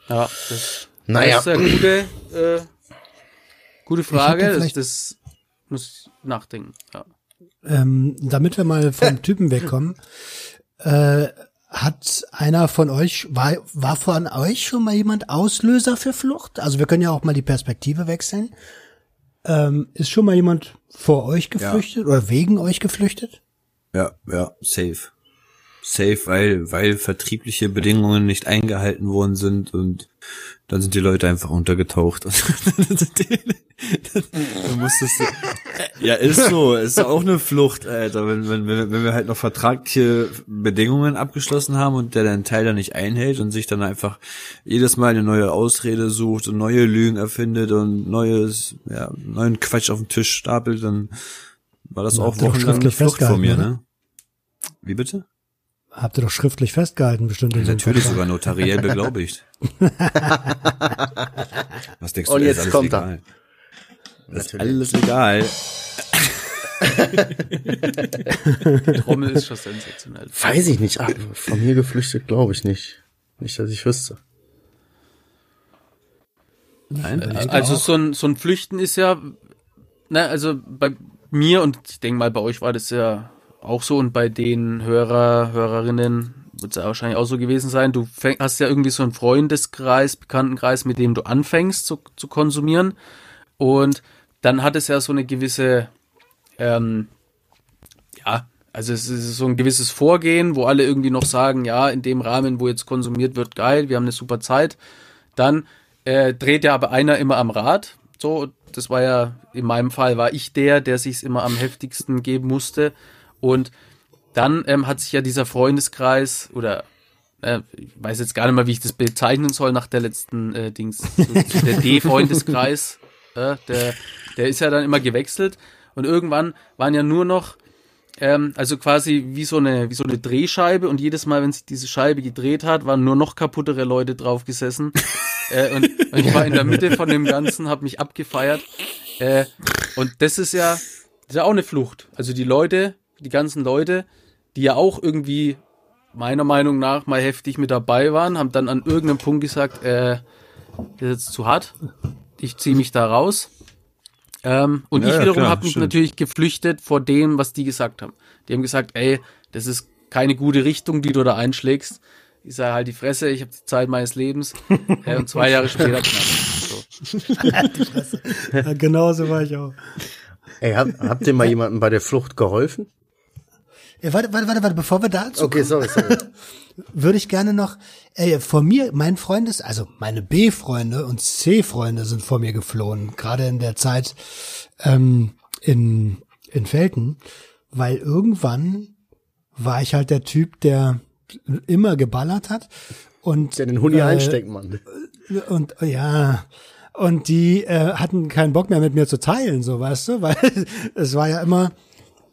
Ja, das, Naja. das ist eine gute, äh, gute Frage. da Das, das muss ich nachdenken. Ja. Ähm, damit wir mal vom (laughs) Typen wegkommen, äh, hat einer von euch, war, war von euch schon mal jemand Auslöser für Flucht? Also wir können ja auch mal die Perspektive wechseln. Ähm, ist schon mal jemand vor euch geflüchtet oder wegen euch geflüchtet? Ja, ja, safe. Safe, weil, weil vertriebliche Bedingungen nicht eingehalten worden sind und dann sind die Leute einfach untergetaucht. (laughs) du musstest, ja, ist so, ist auch eine Flucht, Alter, wenn, wenn, wenn, wenn wir halt noch vertragliche Bedingungen abgeschlossen haben und der den Teil dann nicht einhält und sich dann einfach jedes Mal eine neue Ausrede sucht und neue Lügen erfindet und neues, ja, neuen Quatsch auf den Tisch stapelt, dann war das Ja, auch wochenlang eine Flucht von mir, ne? Wie bitte? Habt ihr doch schriftlich festgehalten, bestimmt einem Natürlich sogar notariell beglaubigt. (laughs) Was denkst du, Und das jetzt ist alles kommt er. legal? Das ist Natürlich. alles legal. Die Trommel ist schon sensationell. Weiß ich nicht. Ah, von mir geflüchtet glaube ich nicht. Nicht, dass ich wüsste. Nein, Äh, Also so ein, so ein Flüchten ist ja, ne, also bei mir und ich denke mal, bei euch war das ja auch so und bei den Hörer, Hörerinnen wird es ja wahrscheinlich auch so gewesen sein. Du fäng, hast ja irgendwie so einen Freundeskreis, Bekanntenkreis, mit dem du anfängst zu, zu konsumieren und dann hat es ja so eine gewisse, ähm, ja, also es ist so ein gewisses Vorgehen, wo alle irgendwie noch sagen, ja, in dem Rahmen, wo jetzt konsumiert wird, geil, wir haben eine super Zeit. Dann äh, dreht ja aber einer immer am Rad. So, das war ja, in meinem Fall war ich der, der sich's immer am heftigsten geben musste. Und dann ähm, hat sich ja dieser Freundeskreis oder äh, ich weiß jetzt gar nicht mal, wie ich das bezeichnen soll nach der letzten äh, Dings, (laughs) der D-Freundeskreis, äh, der, der ist ja dann immer gewechselt. Und irgendwann waren ja nur noch ähm, also quasi wie so eine wie so eine Drehscheibe. Und jedes Mal, wenn sich diese Scheibe gedreht hat, waren nur noch kaputtere Leute drauf gesessen. (laughs) Äh, und, und ich war in der Mitte von dem Ganzen, habe mich abgefeiert. Äh, und das ist ja das ist ja auch eine Flucht. Also die Leute, die ganzen Leute, die ja auch irgendwie meiner Meinung nach mal heftig mit dabei waren, haben dann an irgendeinem Punkt gesagt, äh, das ist jetzt zu hart, ich ziehe mich da raus. Ähm, und Ja, ich wiederum habe mich natürlich geflüchtet vor dem, was die gesagt haben. Die haben gesagt, ey, das ist keine gute Richtung, die du da einschlägst. Ich sage halt die Fresse, ich habe die Zeit meines Lebens. (laughs) äh, und zwei Jahre später (laughs) knapp. So. (laughs) Ja, genau so war ich auch. Ey, hab, habt ihr mal jemandem bei der Flucht geholfen? Ja, warte, warte, warte, warte, bevor wir dazu Okay, sorry, sorry. (laughs) würde ich gerne noch, äh, vor mir, mein Freundes, also meine B-Freunde und C-Freunde sind vor mir geflohen, gerade in der Zeit ähm, in, in Felten, weil irgendwann war ich halt der Typ, der immer geballert hat und Der den Huni äh, einsteckt, Mann. und ja und die äh, hatten keinen Bock mehr mit mir zu teilen, so weißt du, (laughs) weil es war ja immer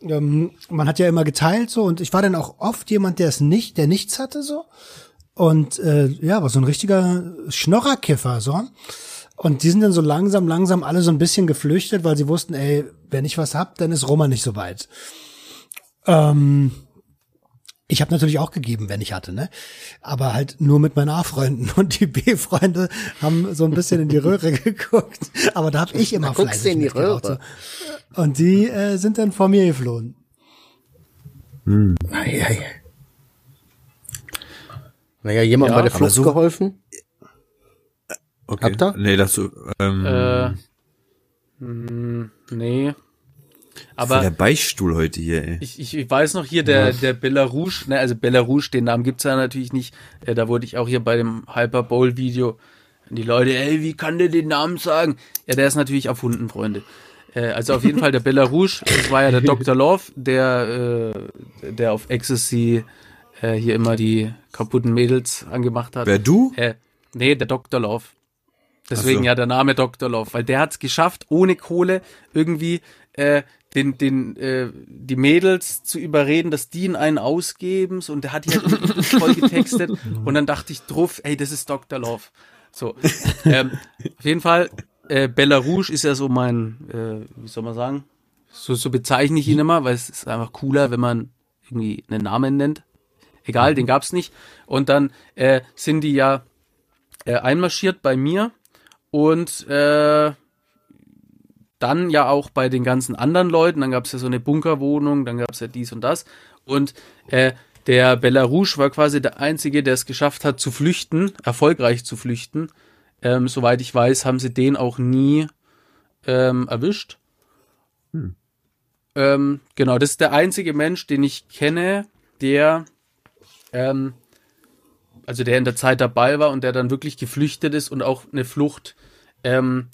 ähm, man hat ja immer geteilt so und ich war dann auch oft jemand, der es nicht, der nichts hatte so und äh, ja, war so ein richtiger Schnorrerkiffer so und die sind dann so langsam, langsam alle so ein bisschen geflüchtet, weil sie wussten, ey, wenn ich was hab, dann ist Roma nicht so weit. Ähm, ich habe natürlich auch gegeben, wenn ich hatte, ne? Aber halt nur mit meinen A-Freunden und die B-Freunde haben so ein bisschen in die Röhre (laughs) geguckt. Aber da habe ich immer Da fleißig in die Röhre. Und die äh, sind dann vor mir geflohen. Ei, ei. Naja, jemand Ja, bei der Flucht so- geholfen? Okay. Habt ihr? Nee, das so, ähm, Äh, mh, nee. Aber Aber der Beichtstuhl heute hier, ey. ich, ich, ich weiß noch hier, der, der Belarus, ne, also Belarus, den Namen gibt's ja natürlich nicht. Äh, da wurde ich auch hier bei dem Hyper Bowl Video. Die Leute, ey, wie kann der den Namen sagen? Ja, der ist natürlich erfunden, Freunde. Äh, also auf jeden Fall der Belarus, das war ja der (laughs) Dr. Love, der, äh, der auf Ecstasy äh, hier immer die kaputten Mädels angemacht hat. Wer du? Äh, nee, der Dr. Love. Deswegen so. ja der Name Dr. Love, weil der hat es geschafft, ohne Kohle irgendwie äh, den, den, äh, die Mädels zu überreden, dass die ihn einen ausgeben. So, und der hat die halt (laughs) voll getextet. Und dann dachte ich drauf, ey, das ist Dr. Love. So. Ähm, auf jeden Fall, äh, Belarus ist ja so mein, äh, wie soll man sagen? So, so bezeichne ich ihn immer, weil es ist einfach cooler, wenn man irgendwie einen Namen nennt. Egal, den gab's nicht. Und dann äh, sind die ja äh, einmarschiert bei mir und äh, dann ja auch bei den ganzen anderen Leuten. Dann gab's ja so eine Bunkerwohnung, dann gab's ja dies und das. Und äh, der Belarus war quasi der Einzige, der es geschafft hat zu flüchten, erfolgreich zu flüchten. Ähm, soweit ich weiß, haben sie den auch nie ähm, erwischt. Ähm, genau, das ist der einzige Mensch, den ich kenne, der ähm, also der in der Zeit dabei war und der dann wirklich geflüchtet ist und auch eine Flucht ähm,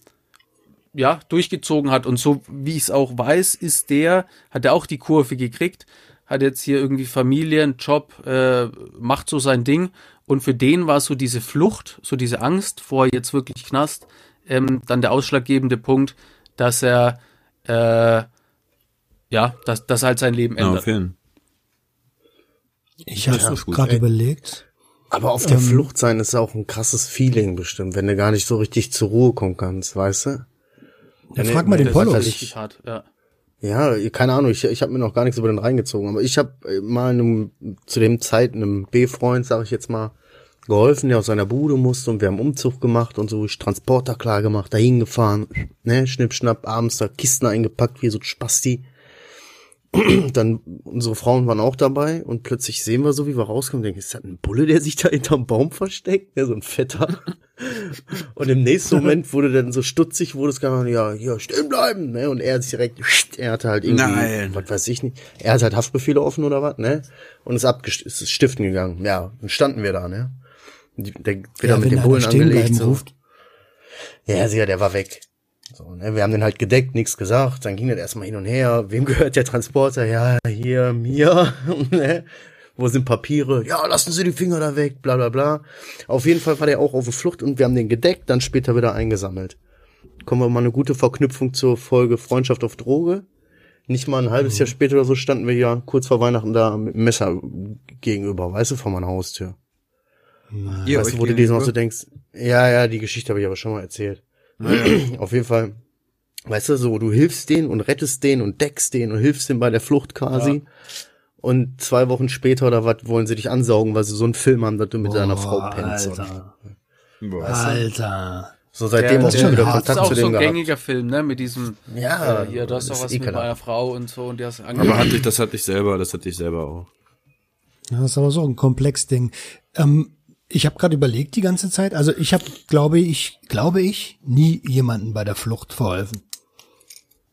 ja durchgezogen hat und so wie ich es auch weiß, ist der hat er auch die Kurve gekriegt, hat jetzt hier irgendwie Familie, einen Job, äh, macht so sein Ding und für den war so diese Flucht, so diese Angst vor jetzt wirklich Knast, ähm, dann der ausschlaggebende Punkt, dass er äh, ja, dass, dass halt sein Leben Ja, ändert. Ich Ja, das habe gut. gerade überlegt. Aber auf der Flucht sein ist auch ein krasses Feeling bestimmt, wenn du gar nicht so richtig zur Ruhe kommen kannst, weißt du? Ja, Wenn frag mal den wenn- Das ist Polo. was weiß richtig hart, ja. Ja, keine Ahnung, ich, ich habe mir noch gar nichts über den reingezogen, aber ich habe mal einem, zu dem Zeit einem B-Freund, sag ich jetzt mal, geholfen, der aus seiner Bude musste und wir haben Umzug gemacht und so, ich Transporter klar gemacht, dahin gefahren, ne, schnipp, schnapp, abends da Kisten eingepackt, wie so ein Spasti. (clears throat) Dann, unsere Frauen waren auch dabei und plötzlich sehen wir so, wie wir rauskommen, denken, ist das ein Bulle, der sich da hinterm Baum versteckt? Ja, so ein fetter. (laughs) Und im nächsten Moment wurde dann so stutzig, wurde es gar nicht, ja, hier, stehen bleiben, ne? Und er hat sich direkt, er hatte halt irgendwie, Nein. was weiß ich nicht, er hat halt Haftbefehle offen oder was, ne? Und ist abgest ist stiften gegangen. Ja, dann standen wir da, ne? Die, der wird Ja, dann mit einer Bullen stehen angelegt. bleiben So. ruft. Ja, sicher, der war weg. So, ne? Wir haben den halt gedeckt, nichts gesagt. Dann ging das erstmal hin und her. Wem (laughs) gehört der Transporter? Ja, hier, mir. (laughs) ne? Wo sind Papiere? Ja, lassen Sie die Finger da weg, bla bla bla. Auf jeden Fall war der auch auf der Flucht und wir haben den gedeckt, dann später wieder eingesammelt. Kommen wir mal eine gute Verknüpfung zur Folge Freundschaft auf Droge. Nicht mal ein halbes Jahr später oder so standen wir ja kurz vor Weihnachten da mit dem Messer gegenüber, weißt du, vor meiner Haustür. Ihr Weißt du, wo du dir so denkst, ja, ja, die Geschichte habe ich aber schon mal erzählt. Auf jeden Fall, weißt du, so, du hilfst denen und rettest den und deckst den und hilfst denen bei der Flucht quasi. Und zwei Wochen später oder was wollen sie dich ansaugen, weil sie so einen Film haben, dass du mit deiner Frau pennst. Alter. Boah. Alter. So seitdem der, auch nie wieder das Kontakt ist auch zu so dem ein gehabt. gängiger Film, ne? Mit diesem, Ja, äh, hier, du hast das doch was mit meiner Frau und so und die hast Aber angefangen. hatte ich, das hatte ich selber, das hatte ich selber auch. Ja, das ist aber so ein Komplexding. Ähm, ich habe gerade überlegt die ganze Zeit. Also ich habe, glaube ich, glaube ich, nie jemanden bei der Flucht verholfen.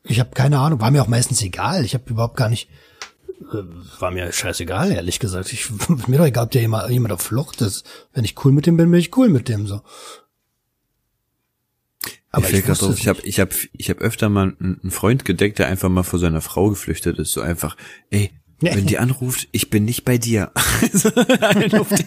Ich habe keine Ahnung. War mir auch meistens egal. Ich habe überhaupt gar nicht. äh, War mir scheißegal, ehrlich gesagt. Ich, (laughs) mir doch egal, ob der jemand, jemand auf Flucht ist. Wenn ich cool mit dem bin, bin ich cool mit dem so. Aber ich, ich, ich, habe ich hab, ich hab öfter mal einen Freund gedeckt, der einfach mal vor seiner Frau geflüchtet ist. So einfach, ey. Wenn die anruft, ich bin nicht bei dir. So, einen auf den,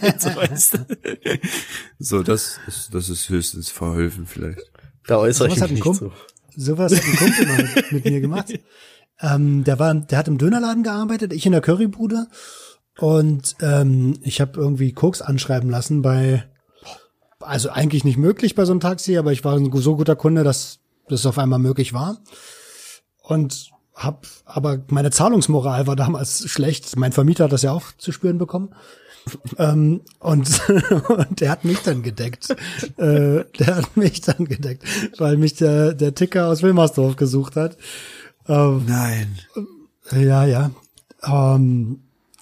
so, das ist, das ist höchstens verholfen vielleicht. Da äußere ich Sowas hat mich ein nicht Kumpel, zu. sowas hat ein Kumpel mal mit, mit mir gemacht. (laughs) Ähm, der war, der hat im Dönerladen gearbeitet, ich in der Currybude und ähm, ich habe irgendwie Koks anschreiben lassen bei, also eigentlich nicht möglich bei so einem Taxi, aber ich war ein so guter Kunde, dass das auf einmal möglich war und hab, aber meine Zahlungsmoral war damals schlecht. Mein Vermieter hat das ja auch zu spüren bekommen. ähm, und, (laughs) und der hat mich dann gedeckt. Äh, der hat mich dann gedeckt, weil mich der, der Ticker aus Wilmersdorf gesucht hat. Ähm, Nein. ja, ja. Ähm,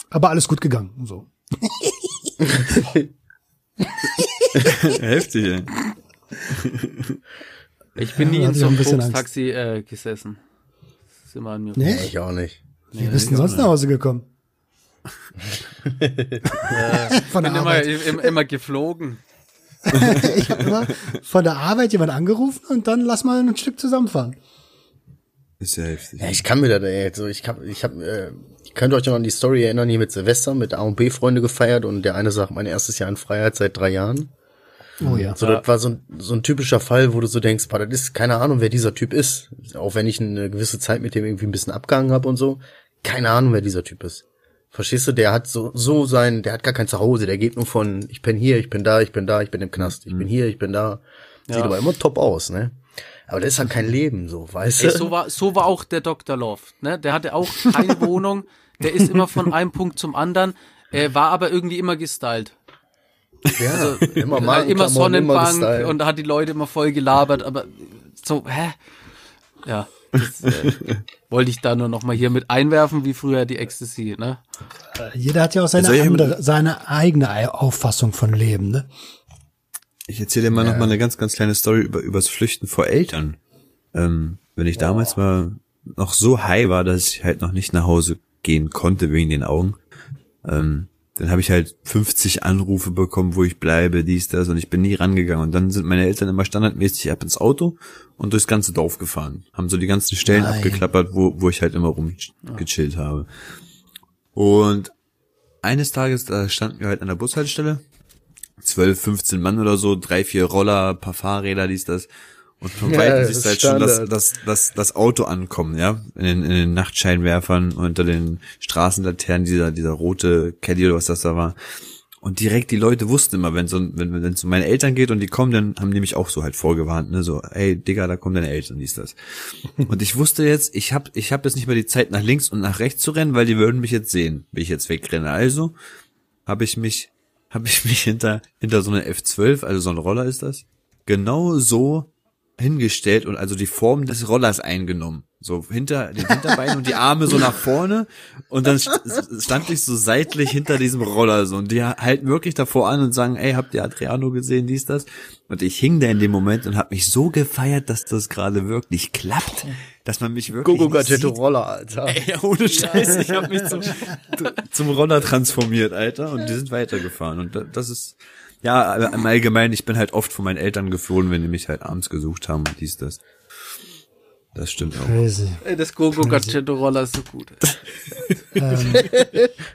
aber alles gut gegangen. So. (laughs) Heftig, ey. Ich bin nie Ja, in hatte so einem Koks-Taxi äh, gesessen. Ist immer an mir. Nee? Ich auch nicht. Wie bist du denn sonst nach Hause gekommen? (laughs) Von der Ich bin immer, Arbeit. immer, immer geflogen. (laughs) Ich habe immer von der Arbeit jemand angerufen und dann lass mal ein Stück zusammenfahren. Ist ja heftig. Ja, ich kann mir da, ey, so, ich hab, ich hab, äh, könnt euch noch an die Story erinnern, hier mit Silvester, mit A und B Freunde gefeiert und der eine sagt, mein erstes Jahr in Freiheit seit drei Jahren. Oh ja. So, das war so ein, so ein typischer Fall, wo du so denkst, boah, das ist keine Ahnung, wer dieser Typ ist. Auch wenn ich eine gewisse Zeit mit dem irgendwie ein bisschen abgehangen habe und so. Keine Ahnung, wer dieser Typ ist. Verstehst du, der hat so, so sein, der hat gar kein Zuhause, der geht nur von, ich bin hier, ich bin da, ich bin da, ich bin im Knast, ich bin hier, ich bin da. Sieht Ja. aber immer top aus, ne? Aber das ist halt kein Leben, so, weißt du? Ey, so war, so war auch der Dr. Loft, ne? Der hatte auch keine (laughs) Wohnung. Der ist immer von einem Punkt zum anderen. Er war aber irgendwie immer gestylt. Ja, immer Äh, mal, immer Sonnenbank gestylt. und hat die Leute immer voll gelabert, aber so, hä? Ja, das äh, (laughs) wollte ich da nur noch mal hier mit einwerfen, wie früher die Ecstasy, ne? Jeder hat ja auch seine, andere, seine eigene Auffassung von Leben, ne? Ich erzähle dir mal noch mal eine ganz, ganz kleine Story über übers Flüchten vor Eltern. Ähm, wenn ich damals mal noch so high war, dass ich halt noch nicht nach Hause gehen konnte wegen den Augen, ähm, dann habe ich halt 50 Anrufe bekommen, wo ich bleibe, dies, das, und ich bin nie rangegangen. Und dann sind meine Eltern immer standardmäßig ab ins Auto und durchs ganze Dorf gefahren. Haben so die ganzen Stellen Nein. abgeklappert, wo, wo ich halt immer rumgechillt habe. Und eines Tages, da standen wir halt an der Bushaltestelle 12, 15 Mann oder so, drei, vier Roller, paar Fahrräder, dies, das. Und von Ja, Weitem siehst du halt schon das, das, das, das Auto ankommen, ja, in den, in den Nachtscheinwerfern, unter den Straßenlaternen, dieser, dieser rote Caddy oder was das da war. Und direkt die Leute wussten immer, wenn so, wenn, wenn es um meine Eltern geht und die kommen, dann haben die mich auch so halt vorgewarnt, ne, so, ey, Digga, da kommen deine Eltern, dies, das. (laughs) Und ich wusste jetzt, ich hab, ich hab jetzt nicht mehr die Zeit nach links und nach rechts zu rennen, weil die würden mich jetzt sehen, wenn ich jetzt wegrenne. Also, habe ich mich, habe ich mich hinter, hinter so eine F12, also so ein Roller ist das, genau so hingestellt und also die Form des Rollers eingenommen. So hinter den Hinterbeinen und die Arme so nach vorne und dann st stand ich so seitlich hinter diesem Roller so und die halten wirklich davor an und sagen, ey, habt ihr Adriano gesehen, dies, das? Und ich hing da in dem Moment und habe mich so gefeiert, dass das gerade wirklich klappt, dass man mich wirklich Gogo sieht. Roller, Alter. Ey, ohne Scheiß, ich habe mich zum, zum Roller transformiert, Alter, und die sind weitergefahren. Und da- das ist, ja, im Allgemeinen, ich bin halt oft von meinen Eltern geflohen, wenn die mich halt abends gesucht haben und dies, das. Das stimmt auch. Crazy. Ey, Das Gogo Gadgetto Roller ist so gut. (laughs) ähm,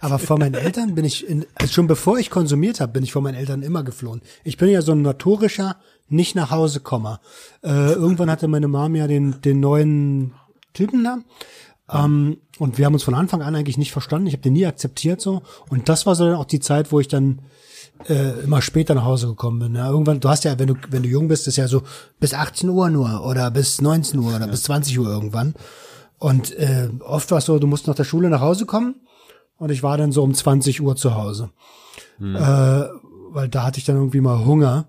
aber vor meinen Eltern bin ich, in, also schon bevor ich konsumiert habe, bin ich vor meinen Eltern immer geflohen. Ich bin ja so ein notorischer nicht nach Hause Komma. Äh, irgendwann hatte meine Mom ja den, den neuen Typen da. Ähm, und wir haben uns von Anfang an eigentlich nicht verstanden. Ich habe den nie akzeptiert so. Und das war so dann auch die Zeit, wo ich dann äh, immer später nach Hause gekommen bin. Ja, irgendwann, du hast ja, wenn du, wenn du jung bist, ist ja so bis 18 Uhr nur oder bis 19 Uhr oder bis 20 Uhr irgendwann. Und äh, oft war es so, du musst nach der Schule nach Hause kommen und ich war dann so um 20 Uhr zu Hause. Äh, weil da hatte ich dann irgendwie mal Hunger.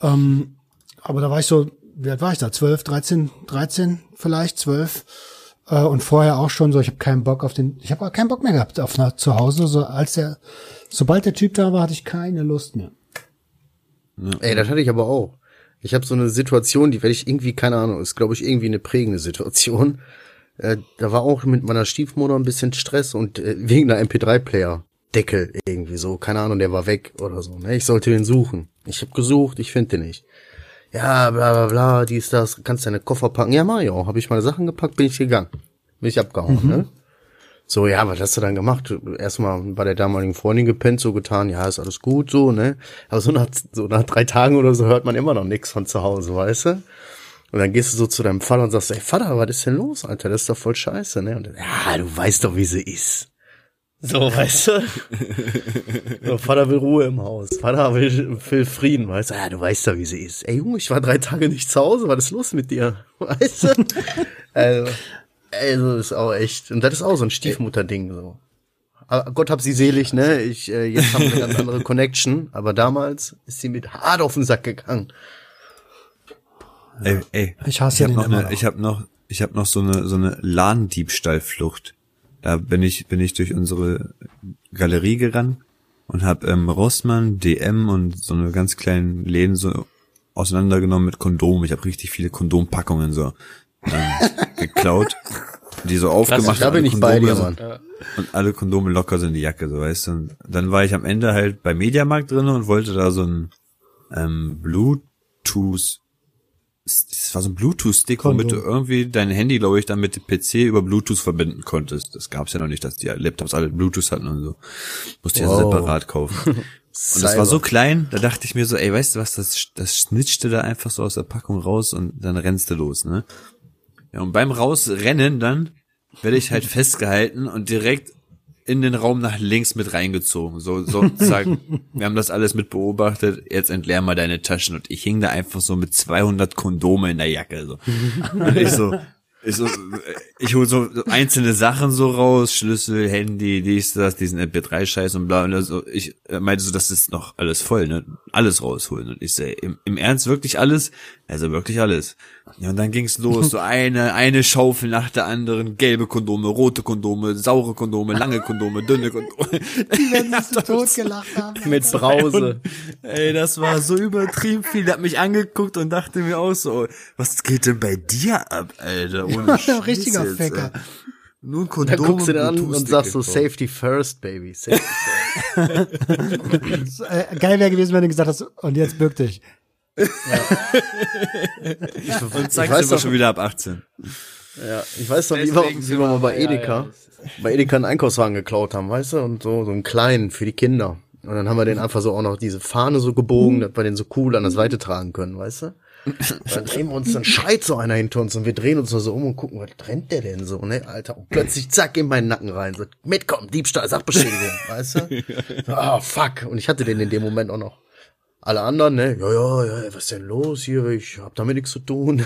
Ähm, aber da war ich so, wie alt war ich da? 12, 13, 13 vielleicht, 12. Äh, und vorher auch schon so, ich habe keinen Bock auf den, ich habe keinen Bock mehr gehabt auf nach, zu Hause. So als der, sobald der Typ da war, hatte ich keine Lust mehr. Ey, das hatte ich aber auch. Ich habe so eine Situation, die werde ich irgendwie, keine Ahnung, ist glaube ich irgendwie eine prägende Situation. Äh, da war auch mit meiner Stiefmutter ein bisschen Stress und äh, wegen der MP3-Player. Deckel irgendwie so, keine Ahnung, der war weg oder so. Ne? Ich sollte den suchen. Ich habe gesucht, ich finde den nicht. Ja, bla bla bla, dies, das, kannst deine Koffer packen. Ja, Mario, habe ich meine Sachen gepackt, bin ich gegangen. Bin ich abgehauen, Mhm. ne? So, ja, was hast du dann gemacht? Erstmal bei der damaligen Freundin gepennt, so getan, ja, ist alles gut, so, ne? Aber so nach, so nach drei Tagen oder so hört man immer noch nichts von zu Hause, weißt du? Und dann gehst du so zu deinem Vater und sagst, ey Vater, was ist denn los, Alter? Das ist doch voll scheiße, ne? Und dann, ja, du weißt doch, wie sie ist. So, weißt du? so, Vater will Ruhe im Haus. Vater will, will Frieden, weißt du? Ja, du weißt doch, wie sie ist. Ey, Junge, ich war drei Tage nicht zu Hause. Was ist los mit dir? (laughs) Weißt du? also, also, ist auch echt. Und das ist auch so ein Stiefmutter-Ding, so. Aber Gott hab sie selig, ne? Ich, äh, jetzt haben wir eine ganz andere Connection. Aber damals ist sie mit hart auf den Sack gegangen. Ey, ey. Ich hasse ich hab den noch immer eine, noch. Ich habe noch, ich habe noch so eine so eine Ladendiebstahlflucht. Da bin ich bin ich durch unsere Galerie gerannt und habe ähm, Rossmann, DM und so eine ganz kleinen Läden so auseinandergenommen mit Kondomen. Ich habe richtig viele Kondompackungen so ähm, (laughs) geklaut, die so aufgemacht Da bin alle ich bei dir, Kondome Mann. und alle Kondome locker sind in die Jacke, so weißt du. Und dann war ich am Ende halt bei Mediamarkt drin und wollte da so ein ähm, Bluetooth das war so ein Bluetooth-Stick, womit du irgendwie dein Handy, glaube ich, dann mit dem PC über Bluetooth verbinden konntest. Das gab's ja noch nicht, dass die Laptops alle Bluetooth hatten und so. Musste ich ja Wow. separat kaufen. (laughs) Und das war so klein, da dachte ich mir so, ey, weißt du was, das, das snitchte da einfach so aus der Packung raus und dann rennst du los, ne? Ja, und beim Rausrennen dann werde ich halt (laughs) festgehalten und direkt in den Raum nach links mit reingezogen. So, sozusagen, (laughs) wir haben das alles mit beobachtet, jetzt entleer mal deine Taschen. Und ich hing da einfach so mit 200 Kondome in der Jacke. So. Und ich so, ich so, ich hol so so einzelne Sachen so raus, Schlüssel, Handy, dies, das, diesen MP3-Scheiß und bla. Und also ich meinte so, das ist noch alles voll, ne? Alles rausholen. Und ich so, ey, im, im Ernst wirklich alles? Also wirklich alles. Ja, und dann ging's los, so eine, eine Schaufel nach der anderen, gelbe Kondome, rote Kondome, saure Kondome, lange Kondome, dünne Kondome. (laughs) Die werden sich so tot gelacht haben. Mit Brause. Ey, das war so übertrieben viel. Der hat mich angeguckt und dachte mir auch so, was geht denn bei dir ab, Alter? Ohne (laughs) Scheiß Richtiger jetzt, Ficker. ey. Nur ein Da Kondom guckst du dir an und sagst so. Safety first, baby. Safety (laughs) So, äh, geil wäre gewesen, wenn du gesagt hast, und jetzt bück dich. Und zeigst weiß aber doch- schon wieder ab 18. Ja, ich weiß noch, wie wir, wie wir mal bei ja, ja, Edeka, ist- bei Edeka einen Einkaufswagen geklaut haben, weißt du, und so, so einen kleinen für die Kinder. Und dann haben wir den einfach so auch noch diese Fahne so gebogen, dass wir den so cool an das Seite tragen können, weißt du? Und dann drehen wir uns, dann schreit so einer hinter uns und wir drehen uns nur so um und gucken, was rennt der denn so, ne, Alter? Und plötzlich zack in meinen Nacken rein, so, mitkommen, Diebstahl, Sachbeschädigung, weißt du? (laughs) Ah, fuck. Und ich hatte den in dem Moment auch noch. Alle anderen, ne, ja, ja, ja, was ist denn los hier? Ich hab damit nichts zu tun.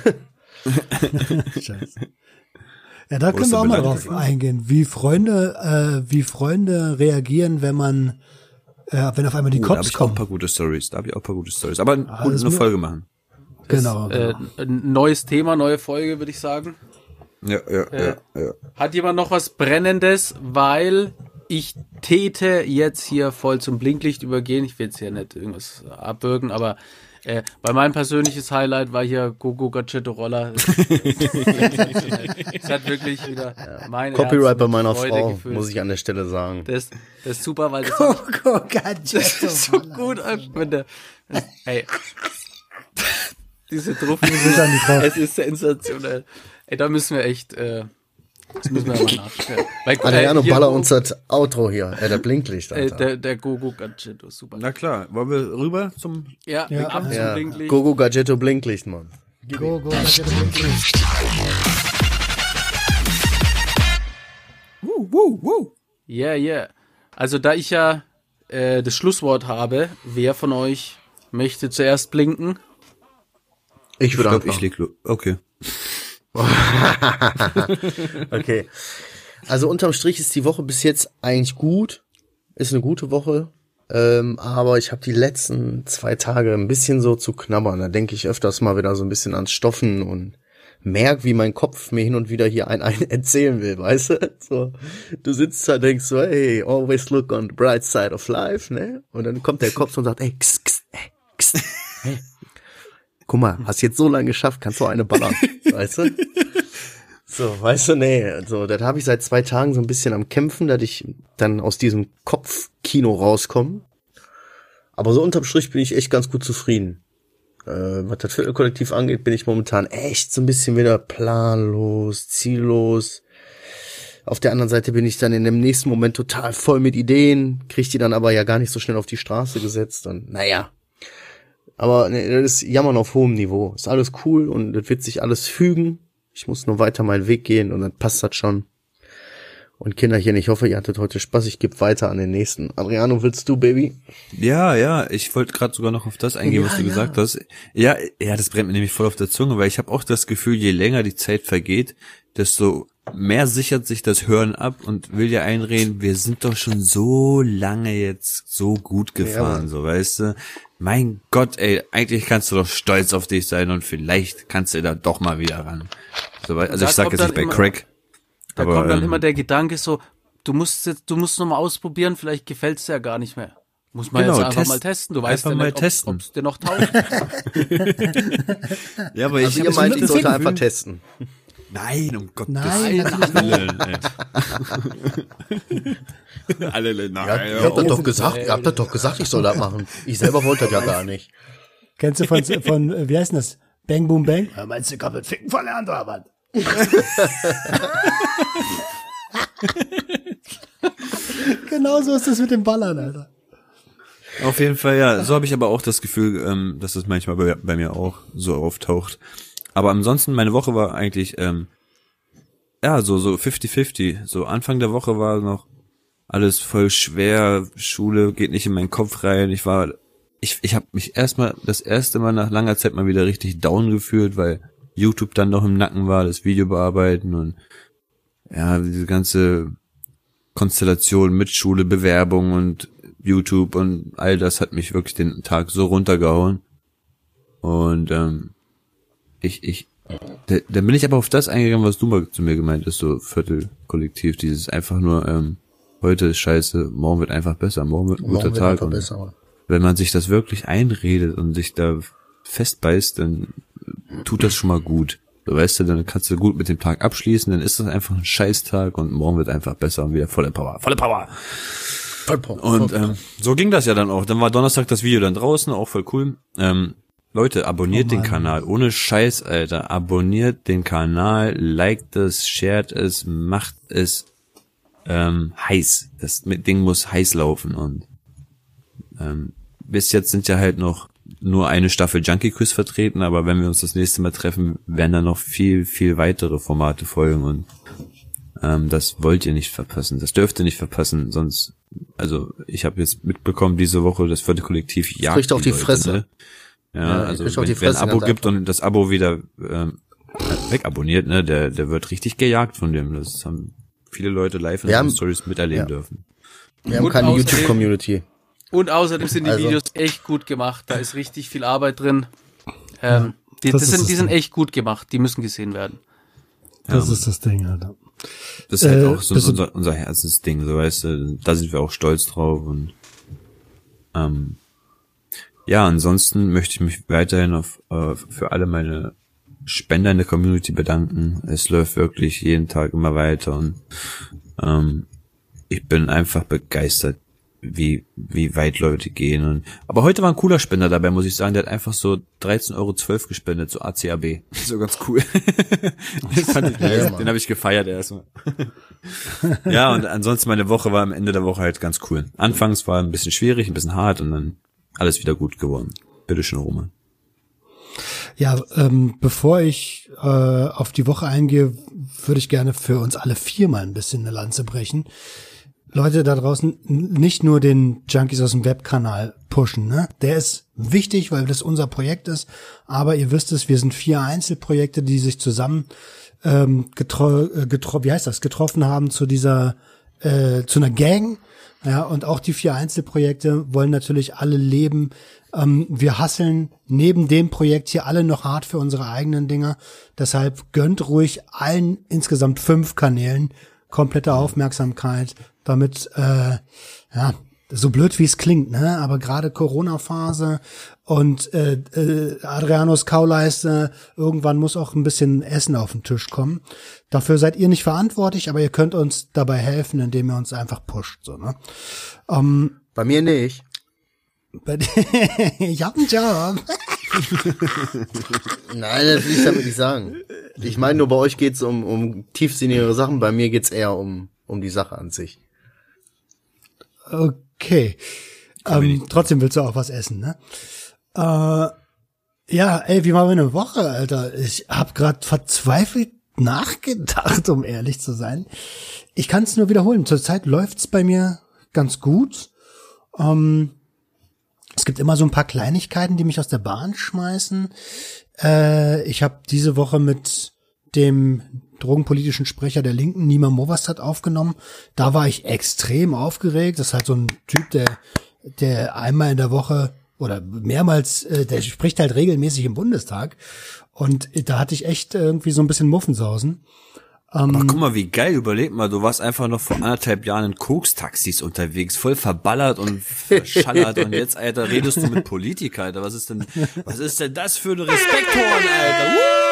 (laughs) Scheiße. Ja, da können ist wir auch mal drauf eingehen, wie Freunde, äh, wie Freunde reagieren, wenn man, äh, wenn auf einmal die Oh, da hab Cops ich auch ein kommen. paar gute Stories. Da habe ich auch ein paar gute Stories. Aber gut, das eine mir- Folge machen. Genau. Äh, ein neues Thema, neue Folge, würde ich sagen. Ja, ja, ja, ja. Hat jemand noch was Brennendes? Weil ich täte jetzt hier voll zum Blinklicht übergehen. Ich will jetzt hier nicht irgendwas abwürgen, aber äh, weil mein persönliches Highlight war hier Gogo Gadgetto Roller. (laughs) Es hat wirklich wieder mein Copyright Herz bei meiner Freude Frau, gefüllt. muss ich an der Stelle sagen. Das, das ist super, weil das, Coco Gadgetto. das ist so gut, wenn der, ey, (laughs) diese Truppen, es ist sensationell. Ey, da müssen wir echt, äh, das müssen wir mal nachstellen. (laughs) Weil, Adriano, hier baller Go- uns das Outro hier, äh, der Blinklicht, Äh, Alter. der, der Gogo Gadgetto, super. Na klar, wollen wir rüber zum Ja, Ja. ab zum ja, Blinklicht. Gogo Gadgetto Blinklicht, Mann. Coco Gadgetto. Yeah, yeah. Also da ich ja äh, das Schlusswort habe, wer von euch möchte zuerst blinken? Ich Ich würde glaube, ich anfangen. leg los. Okay. (laughs) Okay. Also unterm Strich ist die Woche bis jetzt eigentlich gut. Ist eine gute Woche. Ähm, aber ich habe die letzten zwei Tage ein bisschen so zu knabbern. Da denke ich öfters mal wieder so ein bisschen ans Stoffen und merk, wie mein Kopf mir hin und wieder hier ein, ein (laughs) erzählen will, weißt du? So, du sitzt da, denkst so, hey, always look on the bright side of life, ne? Und dann kommt der Kopf und sagt, ey, kss, kss, ey, kss, hey. Guck mal, hast jetzt so lange geschafft, kannst du eine ballern, (laughs) weißt du? So, weißt du, nee, so, das habe ich seit zwei Tagen so ein bisschen am Kämpfen, dass ich dann aus diesem Kopfkino rauskomme. Aber so unterm Strich bin ich echt ganz gut zufrieden. Äh, was das Viertelkollektiv angeht, bin ich momentan echt so ein bisschen wieder planlos, ziellos. Auf der anderen Seite bin ich dann in dem nächsten Moment total voll mit Ideen, krieg die dann aber ja gar nicht so schnell auf die Straße gesetzt und naja. Aber nee, das ist Jammern auf hohem Niveau. Ist alles cool und das wird sich alles fügen. Ich muss nur weiter meinen Weg gehen und dann passt das schon. Und Kinderchen, ich hoffe, ihr hattet heute Spaß. Ich gebe weiter an den nächsten. Adriano, willst du, Baby? Ja, ja, ich wollte gerade sogar noch auf das eingehen, Ja, was du ja. gesagt hast. Ja, ja, das brennt mir nämlich voll auf der Zunge, weil ich habe auch das Gefühl, je länger die Zeit vergeht, desto mehr sichert sich das Hören ab und will ja einreden, wir sind doch schon so lange jetzt so gut gefahren, Mann. so weißt du. Mein Gott, ey, eigentlich kannst du doch stolz auf dich sein und vielleicht kannst du da doch mal wieder ran. So, also Da ich sag jetzt nicht bei immer- Crack. Da aber, kommt dann ähm, immer der Gedanke so, du musst jetzt, du musst noch mal ausprobieren, vielleicht gefällt's dir ja gar nicht mehr. Muss man Genau, jetzt einfach test- mal testen. Du weißt ja mal nicht, testen. ob es dir noch taugt. (laughs) Ja, aber Also ich ihr hab meint, ich sollte einfach testen. Nein, um Gottes Nein, Willen. ey. Alle, (laughs) nein, Ja, ihr habt das doch gesagt, ihr habt das doch gesagt, ich soll das machen. Ich selber wollte das ja gar nicht. Kennst du von, von äh, wie heißt denn das? Bang Boom Bang? Ja, meinst du, ich hab mit Ficken verlernt, oder was? (laughs) genau so ist das mit dem Ballern, Alter. Auf jeden Fall, ja. So habe ich aber auch das Gefühl, ähm, dass das manchmal bei, bei mir auch so auftaucht. Aber ansonsten, meine Woche war eigentlich, ähm, ja, so, so 50-50. So Anfang der Woche war noch alles voll schwer, Schule geht nicht in meinen Kopf rein. Ich war, ich, ich habe mich erstmal, das erste Mal nach langer Zeit mal wieder richtig down gefühlt, weil YouTube dann noch im Nacken war, das Video bearbeiten und ja, diese ganze Konstellation mit Schule, Bewerbung und YouTube und all das hat mich wirklich den Tag so runtergehauen. Und ähm, ich, ich, da, dann bin ich aber auf das eingegangen, was du mal zu mir gemeint hast, so Viertelkollektiv, dieses einfach nur, ähm, heute ist scheiße, morgen wird einfach besser, morgen wird ein guter Morgen wird Tag. besser. wenn man sich das wirklich einredet und sich da festbeißt, dann tut das schon mal gut. So, weißt du, dann kannst du gut mit dem Tag abschließen, dann ist das einfach ein Scheißtag und morgen wird einfach besser und wieder volle Power. Volle Power! Und ähm, so ging das ja dann auch. Dann war Donnerstag das Video dann draußen, auch voll cool. Ähm, Leute, abonniert Oh den. Kanal. Ohne Scheiß, Alter. Abonniert den Kanal, liked es, shared es, macht es ähm, heiß. Das Ding muss heiß laufen. Und ähm, bis jetzt sind ja halt noch nur eine Staffel Junkie Quiz vertreten, aber wenn wir uns das nächste Mal treffen, werden da noch viel, viel weitere Formate folgen und ähm, das wollt ihr nicht verpassen. Das dürft ihr nicht verpassen, sonst, also ich habe jetzt mitbekommen diese Woche, das vierte Kollektiv jagt kriegt auch die Leute, Fresse. Ne? Ja, Ja, also wenn, wer ein Abo gibt einfach. und das Abo wieder ähm, wegabonniert, ne, der, der wird richtig gejagt von dem. Das haben viele Leute live in den haben- Stories miterleben ja. dürfen. Wir haben Und keine außerdem- YouTube-Community. Und außerdem sind die Also- Videos echt gut gemacht. Da ist richtig viel Arbeit drin. Ähm, die, das das sind, das die sind echt gut gemacht. Die müssen gesehen werden. Das ist das Ding, Alter. Das ist halt Äh, auch so unser, unser Herzensding, so weißt du, da sind wir auch stolz drauf und ähm, ja, ansonsten möchte ich mich weiterhin auf, äh, für alle meine Spender in der Community bedanken. Es läuft wirklich jeden Tag immer weiter und ähm, ich bin einfach begeistert, wie, wie weit Leute gehen. Und, aber heute war ein cooler Spender dabei, muss ich sagen. Der hat einfach so 13,12 Euro gespendet, so ACAB. (laughs) So ganz cool. (laughs) den fand ich, den habe ich gefeiert erstmal. ja, und ansonsten meine Woche war am Ende der Woche halt ganz cool. Anfangs war ein bisschen schwierig, ein bisschen hart und dann alles wieder gut geworden. Bitteschön, Roman. Ja, ähm, bevor ich äh, auf die Woche eingehe, würde ich gerne für uns alle vier mal ein bisschen eine Lanze brechen. Leute da draußen nicht nur den Junkies aus dem Webkanal pushen, ne? Der ist wichtig, weil das unser Projekt ist. Aber ihr wisst es, wir sind vier Einzelprojekte, die sich zusammen ähm, getro äh, getro wie heißt das, getroffen haben zu dieser äh, zu einer Gang. Ja, und auch die vier Einzelprojekte wollen natürlich alle leben. Ähm, wir hasseln neben dem Projekt hier alle noch hart für unsere eigenen Dinger. Deshalb gönnt ruhig allen insgesamt fünf Kanälen komplette Aufmerksamkeit, damit äh, ja so blöd wie es klingt, ne? Aber gerade Corona-Phase und äh, äh, Adrianos Kauleiste, irgendwann muss auch ein bisschen Essen auf den Tisch kommen. Dafür seid ihr nicht verantwortlich, aber ihr könnt uns dabei helfen, indem ihr uns einfach pusht, so, ne? Ähm, Bei mir nicht. bei- (laughs) ich hab einen Job. (laughs) Nein, das will ich damit nicht sagen. Ich meine nur, bei euch geht's um, um tiefsinnigere Sachen, bei mir geht's eher um, um die Sache an sich. Okay. Ähm, trotzdem willst du auch was essen, ne? Äh, ja, ey, wie war meine Woche, Alter? Ich hab grad verzweifelt nachgedacht, (laughs) um ehrlich zu sein. Ich kann es nur wiederholen. Zurzeit läuft's bei mir ganz gut. Ähm, es gibt immer so ein paar Kleinigkeiten, die mich aus der Bahn schmeißen. Äh, ich habe diese Woche mit dem drogenpolitischen Sprecher der Linken, Nima Movastad, aufgenommen. Da war ich extrem aufgeregt. Das ist halt so ein Typ, der, der einmal in der Woche oder mehrmals, äh, der spricht halt regelmäßig im Bundestag. Und da hatte ich echt irgendwie so ein bisschen Muffensausen. Aber guck mal, wie geil, überleg mal, du warst einfach noch vor anderthalb Jahren in Koks-Taxis unterwegs, voll verballert und (laughs) verschallert und jetzt, Alter, redest du mit Politiker, Alter, was ist denn, was ist denn das für ein Respekthorn, Alter? Woo!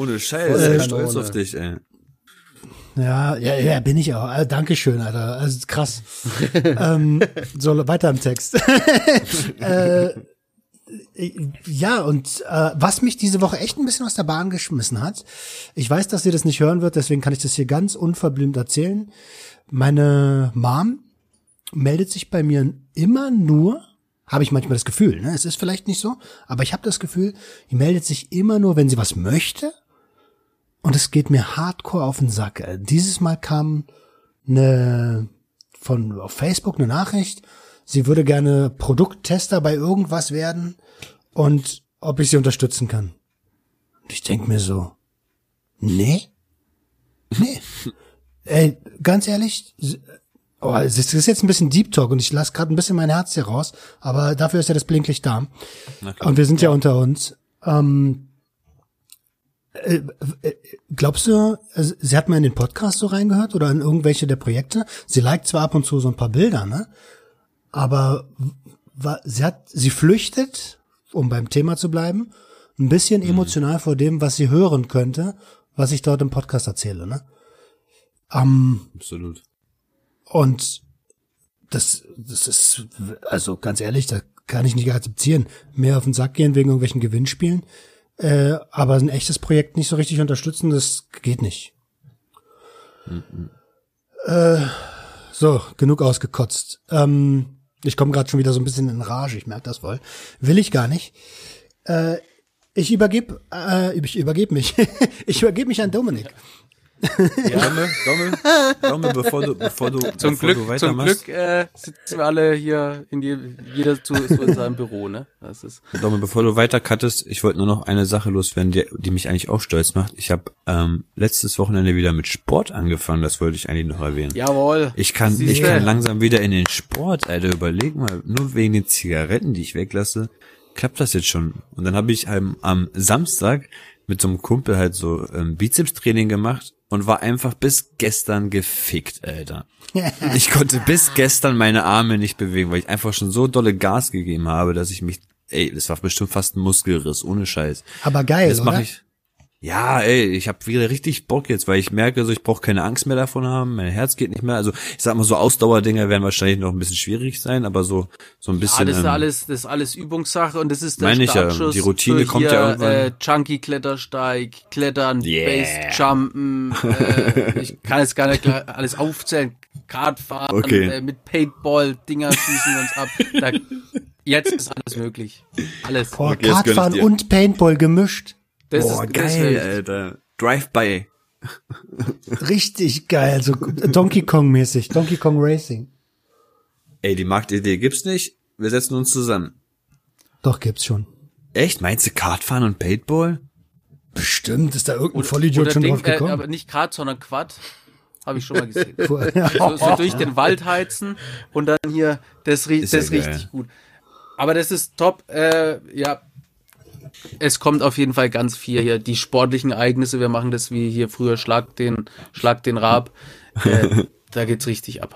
Ohne Scheiß, ey, Kanone. stolz auf dich, ey. Ja, ja, ja, bin ich auch. Also, Dankeschön, Alter. Also krass. (laughs) ähm, so weiter im Text. (laughs) äh, ja, und äh, was mich diese Woche echt ein bisschen aus der Bahn geschmissen hat, ich weiß, dass ihr das nicht hören wird, deswegen kann ich das hier ganz unverblümt erzählen. Meine Mom meldet sich bei mir immer nur, habe ich manchmal das Gefühl, ne? es ist vielleicht nicht so, aber ich habe das Gefühl, die meldet sich immer nur, wenn sie was möchte und es geht mir hardcore auf den Sack. Dieses Mal kam eine von auf Facebook eine Nachricht, sie würde gerne Produkttester bei irgendwas werden und ob ich sie unterstützen kann. Und ich denk mir so, nee, nee. (laughs) Ey, ganz ehrlich, oh, es ist jetzt ein bisschen Deep Talk und ich lasse gerade ein bisschen mein Herz hier raus, aber dafür ist ja das Blinklicht da. Und wir sind ja, unter uns. Ähm, äh, äh, glaubst du, also, sie hat mal in den Podcast so reingehört oder in irgendwelche der Projekte? Sie liked zwar ab und zu so ein paar Bilder, ne? Aber sie hat, sie flüchtet, um beim Thema zu bleiben, ein bisschen emotional vor dem, was sie hören könnte, was ich dort im Podcast erzähle, ne? Ähm, Absolut. und das, das ist, also ganz ehrlich, da kann ich nicht akzeptieren. Mehr auf den Sack gehen wegen irgendwelchen Gewinnspielen. Äh, aber ein echtes Projekt nicht so richtig unterstützen, das geht nicht. Äh, so, genug ausgekotzt. Ähm, ich komme gerade schon wieder so ein bisschen in Rage, ich merke das wohl. Will ich gar nicht. Äh, ich übergebe, äh, ich übergebe mich. (laughs) ich übergebe mich an Dominik. Domme, Domme, Domme, bevor du, bevor du, Zum bevor Glück, du zum weitermachst. Glück äh, sitzen wir alle hier in die, jeder zu, zu in seinem Büro, ne? Das ist Domme, bevor du weiter cuttest, ich wollte nur noch eine Sache loswerden, die, die mich eigentlich auch stolz macht. Ich habe ähm, letztes Wochenende wieder mit Sport angefangen, das wollte ich eigentlich noch erwähnen. jawohl. Ich kann, ich Siehste. kann langsam wieder in den Sport, Alter. Überleg mal, nur wegen den Zigaretten, die ich weglasse, klappt das jetzt schon. Und dann habe ich am, am Samstag mit so einem Kumpel halt so ähm, Bizeps-Training gemacht und war einfach bis gestern gefickt, Alter. Ich konnte bis gestern meine Arme nicht bewegen, weil ich einfach schon so dolle Gas gegeben habe, dass ich mich, ey, das war bestimmt fast ein Muskelriss, ohne Scheiß. Aber geil, Das oder? mache ich. Ja, ey, ich habe wieder richtig Bock jetzt, weil ich merke, so ich brauche keine Angst mehr davon haben, mein Herz geht nicht mehr. Also ich sag mal, so Ausdauerdinger werden wahrscheinlich noch ein bisschen schwierig sein, aber so so ein Ja, bisschen. das ist ähm, alles, das ist alles Übungssache und das ist der Meine ich ja, die Routine für kommt hier, ja irgendwann. Äh, Chunky Klettersteig, Klettern, Yeah. Basejumpen, äh, ich kann jetzt gar nicht alles aufzählen, Kartfahren, Okay. äh, mit Paintball, Dinger schießen uns ab. Da, jetzt ist alles möglich. Alles. Boah, Okay, Kartfahren und Paintball gemischt. Das Boah, ist, das geil, ist Alter. Drive-by. Richtig geil, so Donkey Kong mäßig, Donkey Kong Racing. Ey, die Marktidee gibt's nicht. Wir setzen uns zusammen. Doch, gibt's schon. Echt? Meinst du Kartfahren und Paintball? Bestimmt ist da irgendein Vollidiot oder schon Ding, drauf gekommen. Äh, aber nicht Kart, sondern Quad. Habe ich schon mal gesehen. (laughs) (laughs) So, so (laughs) durch den Wald heizen und dann hier, das, rie- Ist ja das geil. richtig gut. Aber das ist top, äh, ja. Es kommt auf jeden Fall ganz viel hier. Die sportlichen Ereignisse, wir machen das wie hier früher Schlag den, Schlag den Rab. Äh, (laughs) da geht's richtig ab.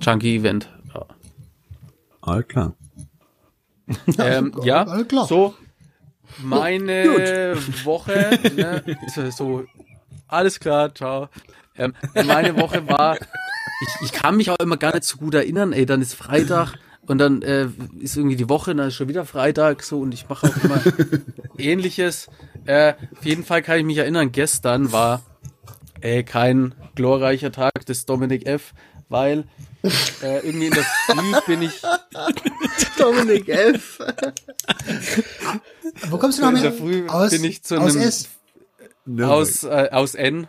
Chunky Event. Ja. Alles klar. Ähm, ja, alles klar. so meine Woche, ne, (laughs) so, so, alles klar, ciao. Ähm, meine Woche war, ich, ich kann mich auch immer gar nicht so gut erinnern, ey, dann ist Freitag und dann äh, ist irgendwie die Woche, dann ist schon wieder Freitag so und ich mache auch immer (laughs) ähnliches. Äh, auf jeden Fall kann ich mich erinnern, gestern war äh, kein glorreicher Tag des Dominik F., weil äh, irgendwie in der Früh bin ich (laughs) Dominik F. (laughs) Wo kommst du noch in mehr? der Früh aus, bin ich zu aus einem- S. aus, äh, aus N.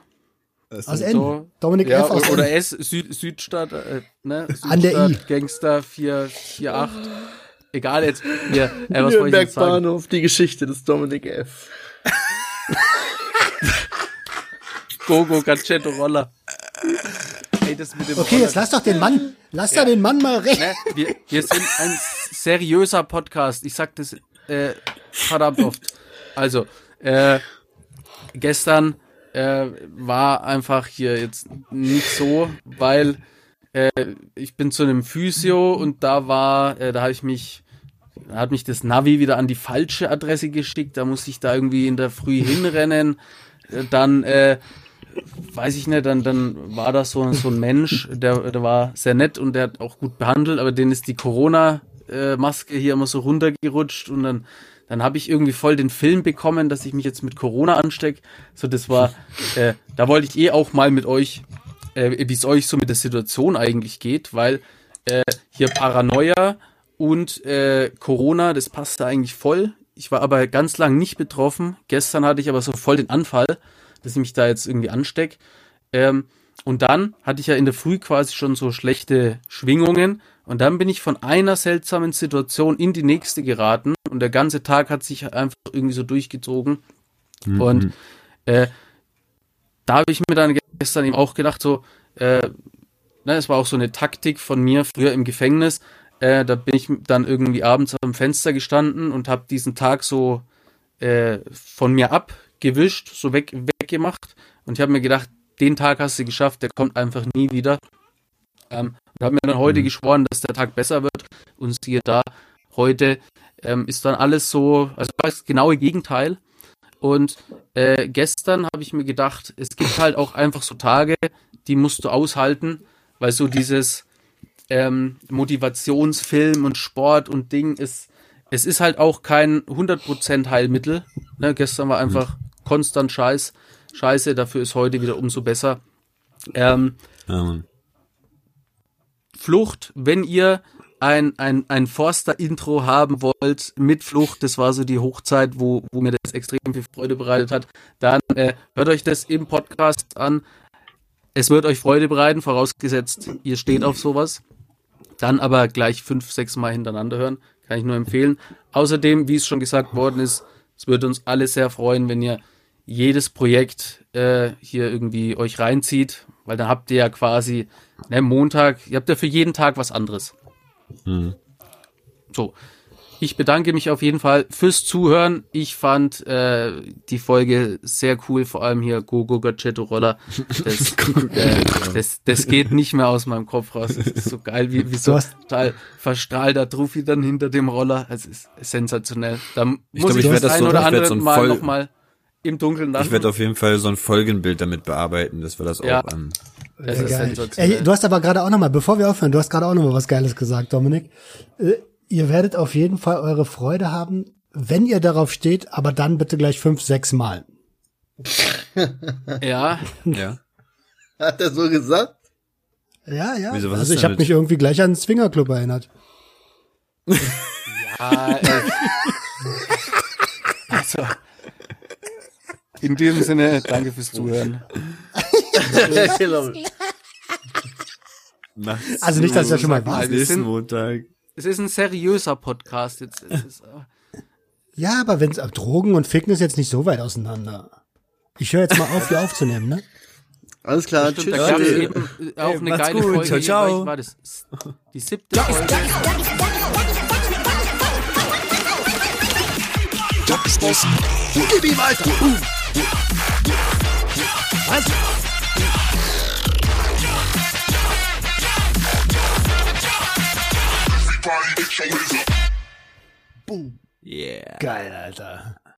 Aus N. So. Dominik Ja, F. aus oder N. S, Süd, Südstadt, äh, ne? Südstadt, An der I. Gangster 448. Egal jetzt. Hier, (laughs) äh, was ich Nürnberg sagen? Bahnhof, die Geschichte des Dominik F. (laughs) Gogo, Gacetto, Roller. Ey, das mit dem Okay, jetzt lass doch den Mann, lass da den Mann mal reden. Ne? Wir, wir sind ein seriöser Podcast. Ich sag das äh, verdammt oft. Also, äh, gestern äh, war einfach hier jetzt nicht so, weil äh, ich bin zu einem Physio und da war, äh, da habe ich mich, hat mich das Navi wieder an die falsche Adresse geschickt. Da musste ich da irgendwie in der Früh hinrennen. Äh, Dann äh, weiß ich nicht, dann, dann war das so, so ein Mensch, der, der war sehr nett und der hat auch gut behandelt, aber denen ist die Corona-Maske hier immer so runtergerutscht und dann, dann habe ich irgendwie voll den Film bekommen, dass ich mich jetzt mit Corona anstecke. So, das war, (laughs) äh, da wollte ich eh auch mal mit euch, äh, wie es euch so mit der Situation eigentlich geht, weil äh, hier Paranoia und äh, Corona, das passte eigentlich voll. Ich war aber ganz lang nicht betroffen. Gestern hatte ich aber so voll den Anfall, dass ich mich da jetzt irgendwie ansteck. Ähm, und dann hatte ich ja in der Früh quasi schon so schlechte Schwingungen. Und dann bin ich von einer seltsamen Situation in die nächste geraten. Und der ganze Tag hat sich einfach irgendwie so durchgezogen. Und äh, da habe ich mir dann gestern eben auch gedacht, so, äh, ne, es war auch so eine Taktik von mir früher im Gefängnis. Äh, da bin ich dann irgendwie abends am Fenster gestanden und habe diesen Tag so äh, von mir abgewischt, so weg, weggemacht. Und ich habe mir gedacht, den Tag hast du geschafft, der kommt einfach nie wieder. Ähm, und habe mir dann heute geschworen, dass der Tag besser wird. Und siehe da, heute ähm, ist dann alles so, also das genaue Gegenteil. Und äh, gestern habe ich mir gedacht, es gibt halt auch einfach so Tage, die musst du aushalten, weil so dieses ähm, Motivationsfilm und Sport und Ding ist, es ist halt auch kein 100% Heilmittel. Ne? Gestern war einfach konstant Scheiß, Scheiße, dafür ist heute wieder umso besser. Ähm, Mann. Flucht, wenn ihr ein, ein, ein Forster-Intro haben wollt mit Flucht, das war so die Hochzeit, wo, wo mir das extrem viel Freude bereitet hat, dann äh, hört euch das im Podcast an. Es wird euch Freude bereiten, vorausgesetzt, ihr steht auf sowas. Dann aber gleich fünf, sechs Mal hintereinander hören, kann ich nur empfehlen. Außerdem, wie es schon gesagt worden ist, es würde uns alle sehr freuen, wenn ihr jedes Projekt äh, hier irgendwie euch reinzieht, weil dann habt ihr ja quasi ne, Montag, ihr habt ja für jeden Tag was anderes. Mhm. So, ich bedanke mich auf jeden Fall fürs Zuhören. Ich fand äh, die Folge sehr cool, vor allem hier Gogo Gacetto Roller. (laughs) Das, äh, das, das geht nicht mehr aus meinem Kopf raus. Das ist so geil, wie, wie so hast- total verstrahlter Trophy dann hinter dem Roller. Es ist sensationell. Da muss ich, glaub, ich das werd das ein so- oder ich andere so ein Mal voll- nochmal im Dunkeln Ich werde auf jeden Fall so ein Folgenbild damit bearbeiten, dass wir das Ja. auch ähm, Das Sehr ist geil. Ey, du hast aber gerade auch noch mal, bevor wir aufhören, du hast gerade auch noch mal was Geiles gesagt, Dominik. Äh, ihr werdet auf jeden Fall eure Freude haben, wenn ihr darauf steht, aber dann bitte gleich fünf, sechs Mal. ja, ja. Hat er so gesagt? Ja, ja. Wieso, was also ich habe mich irgendwie gleich an den Swingerclub erinnert. Ah, ey. (laughs) also, in diesem Sinne, danke fürs Zuhören. Genau. Also nicht, dass ich das schon mal war. Nächsten Montag. Es ist ein seriöser Podcast jetzt. Es ist, äh, Ja, aber wenn's ab Drogen und Ficken ist jetzt nicht so weit auseinander. Ich höre jetzt mal auf, hier aufzunehmen, ne? Alles klar, Stimmt, tschüss. da gab es eben äh, auch Ey, eine geile gut. Folge. Ciao, ciao. war das? Die siebte Folge. Gib ihm, Alter! Was? Yeah. Geil, Alter.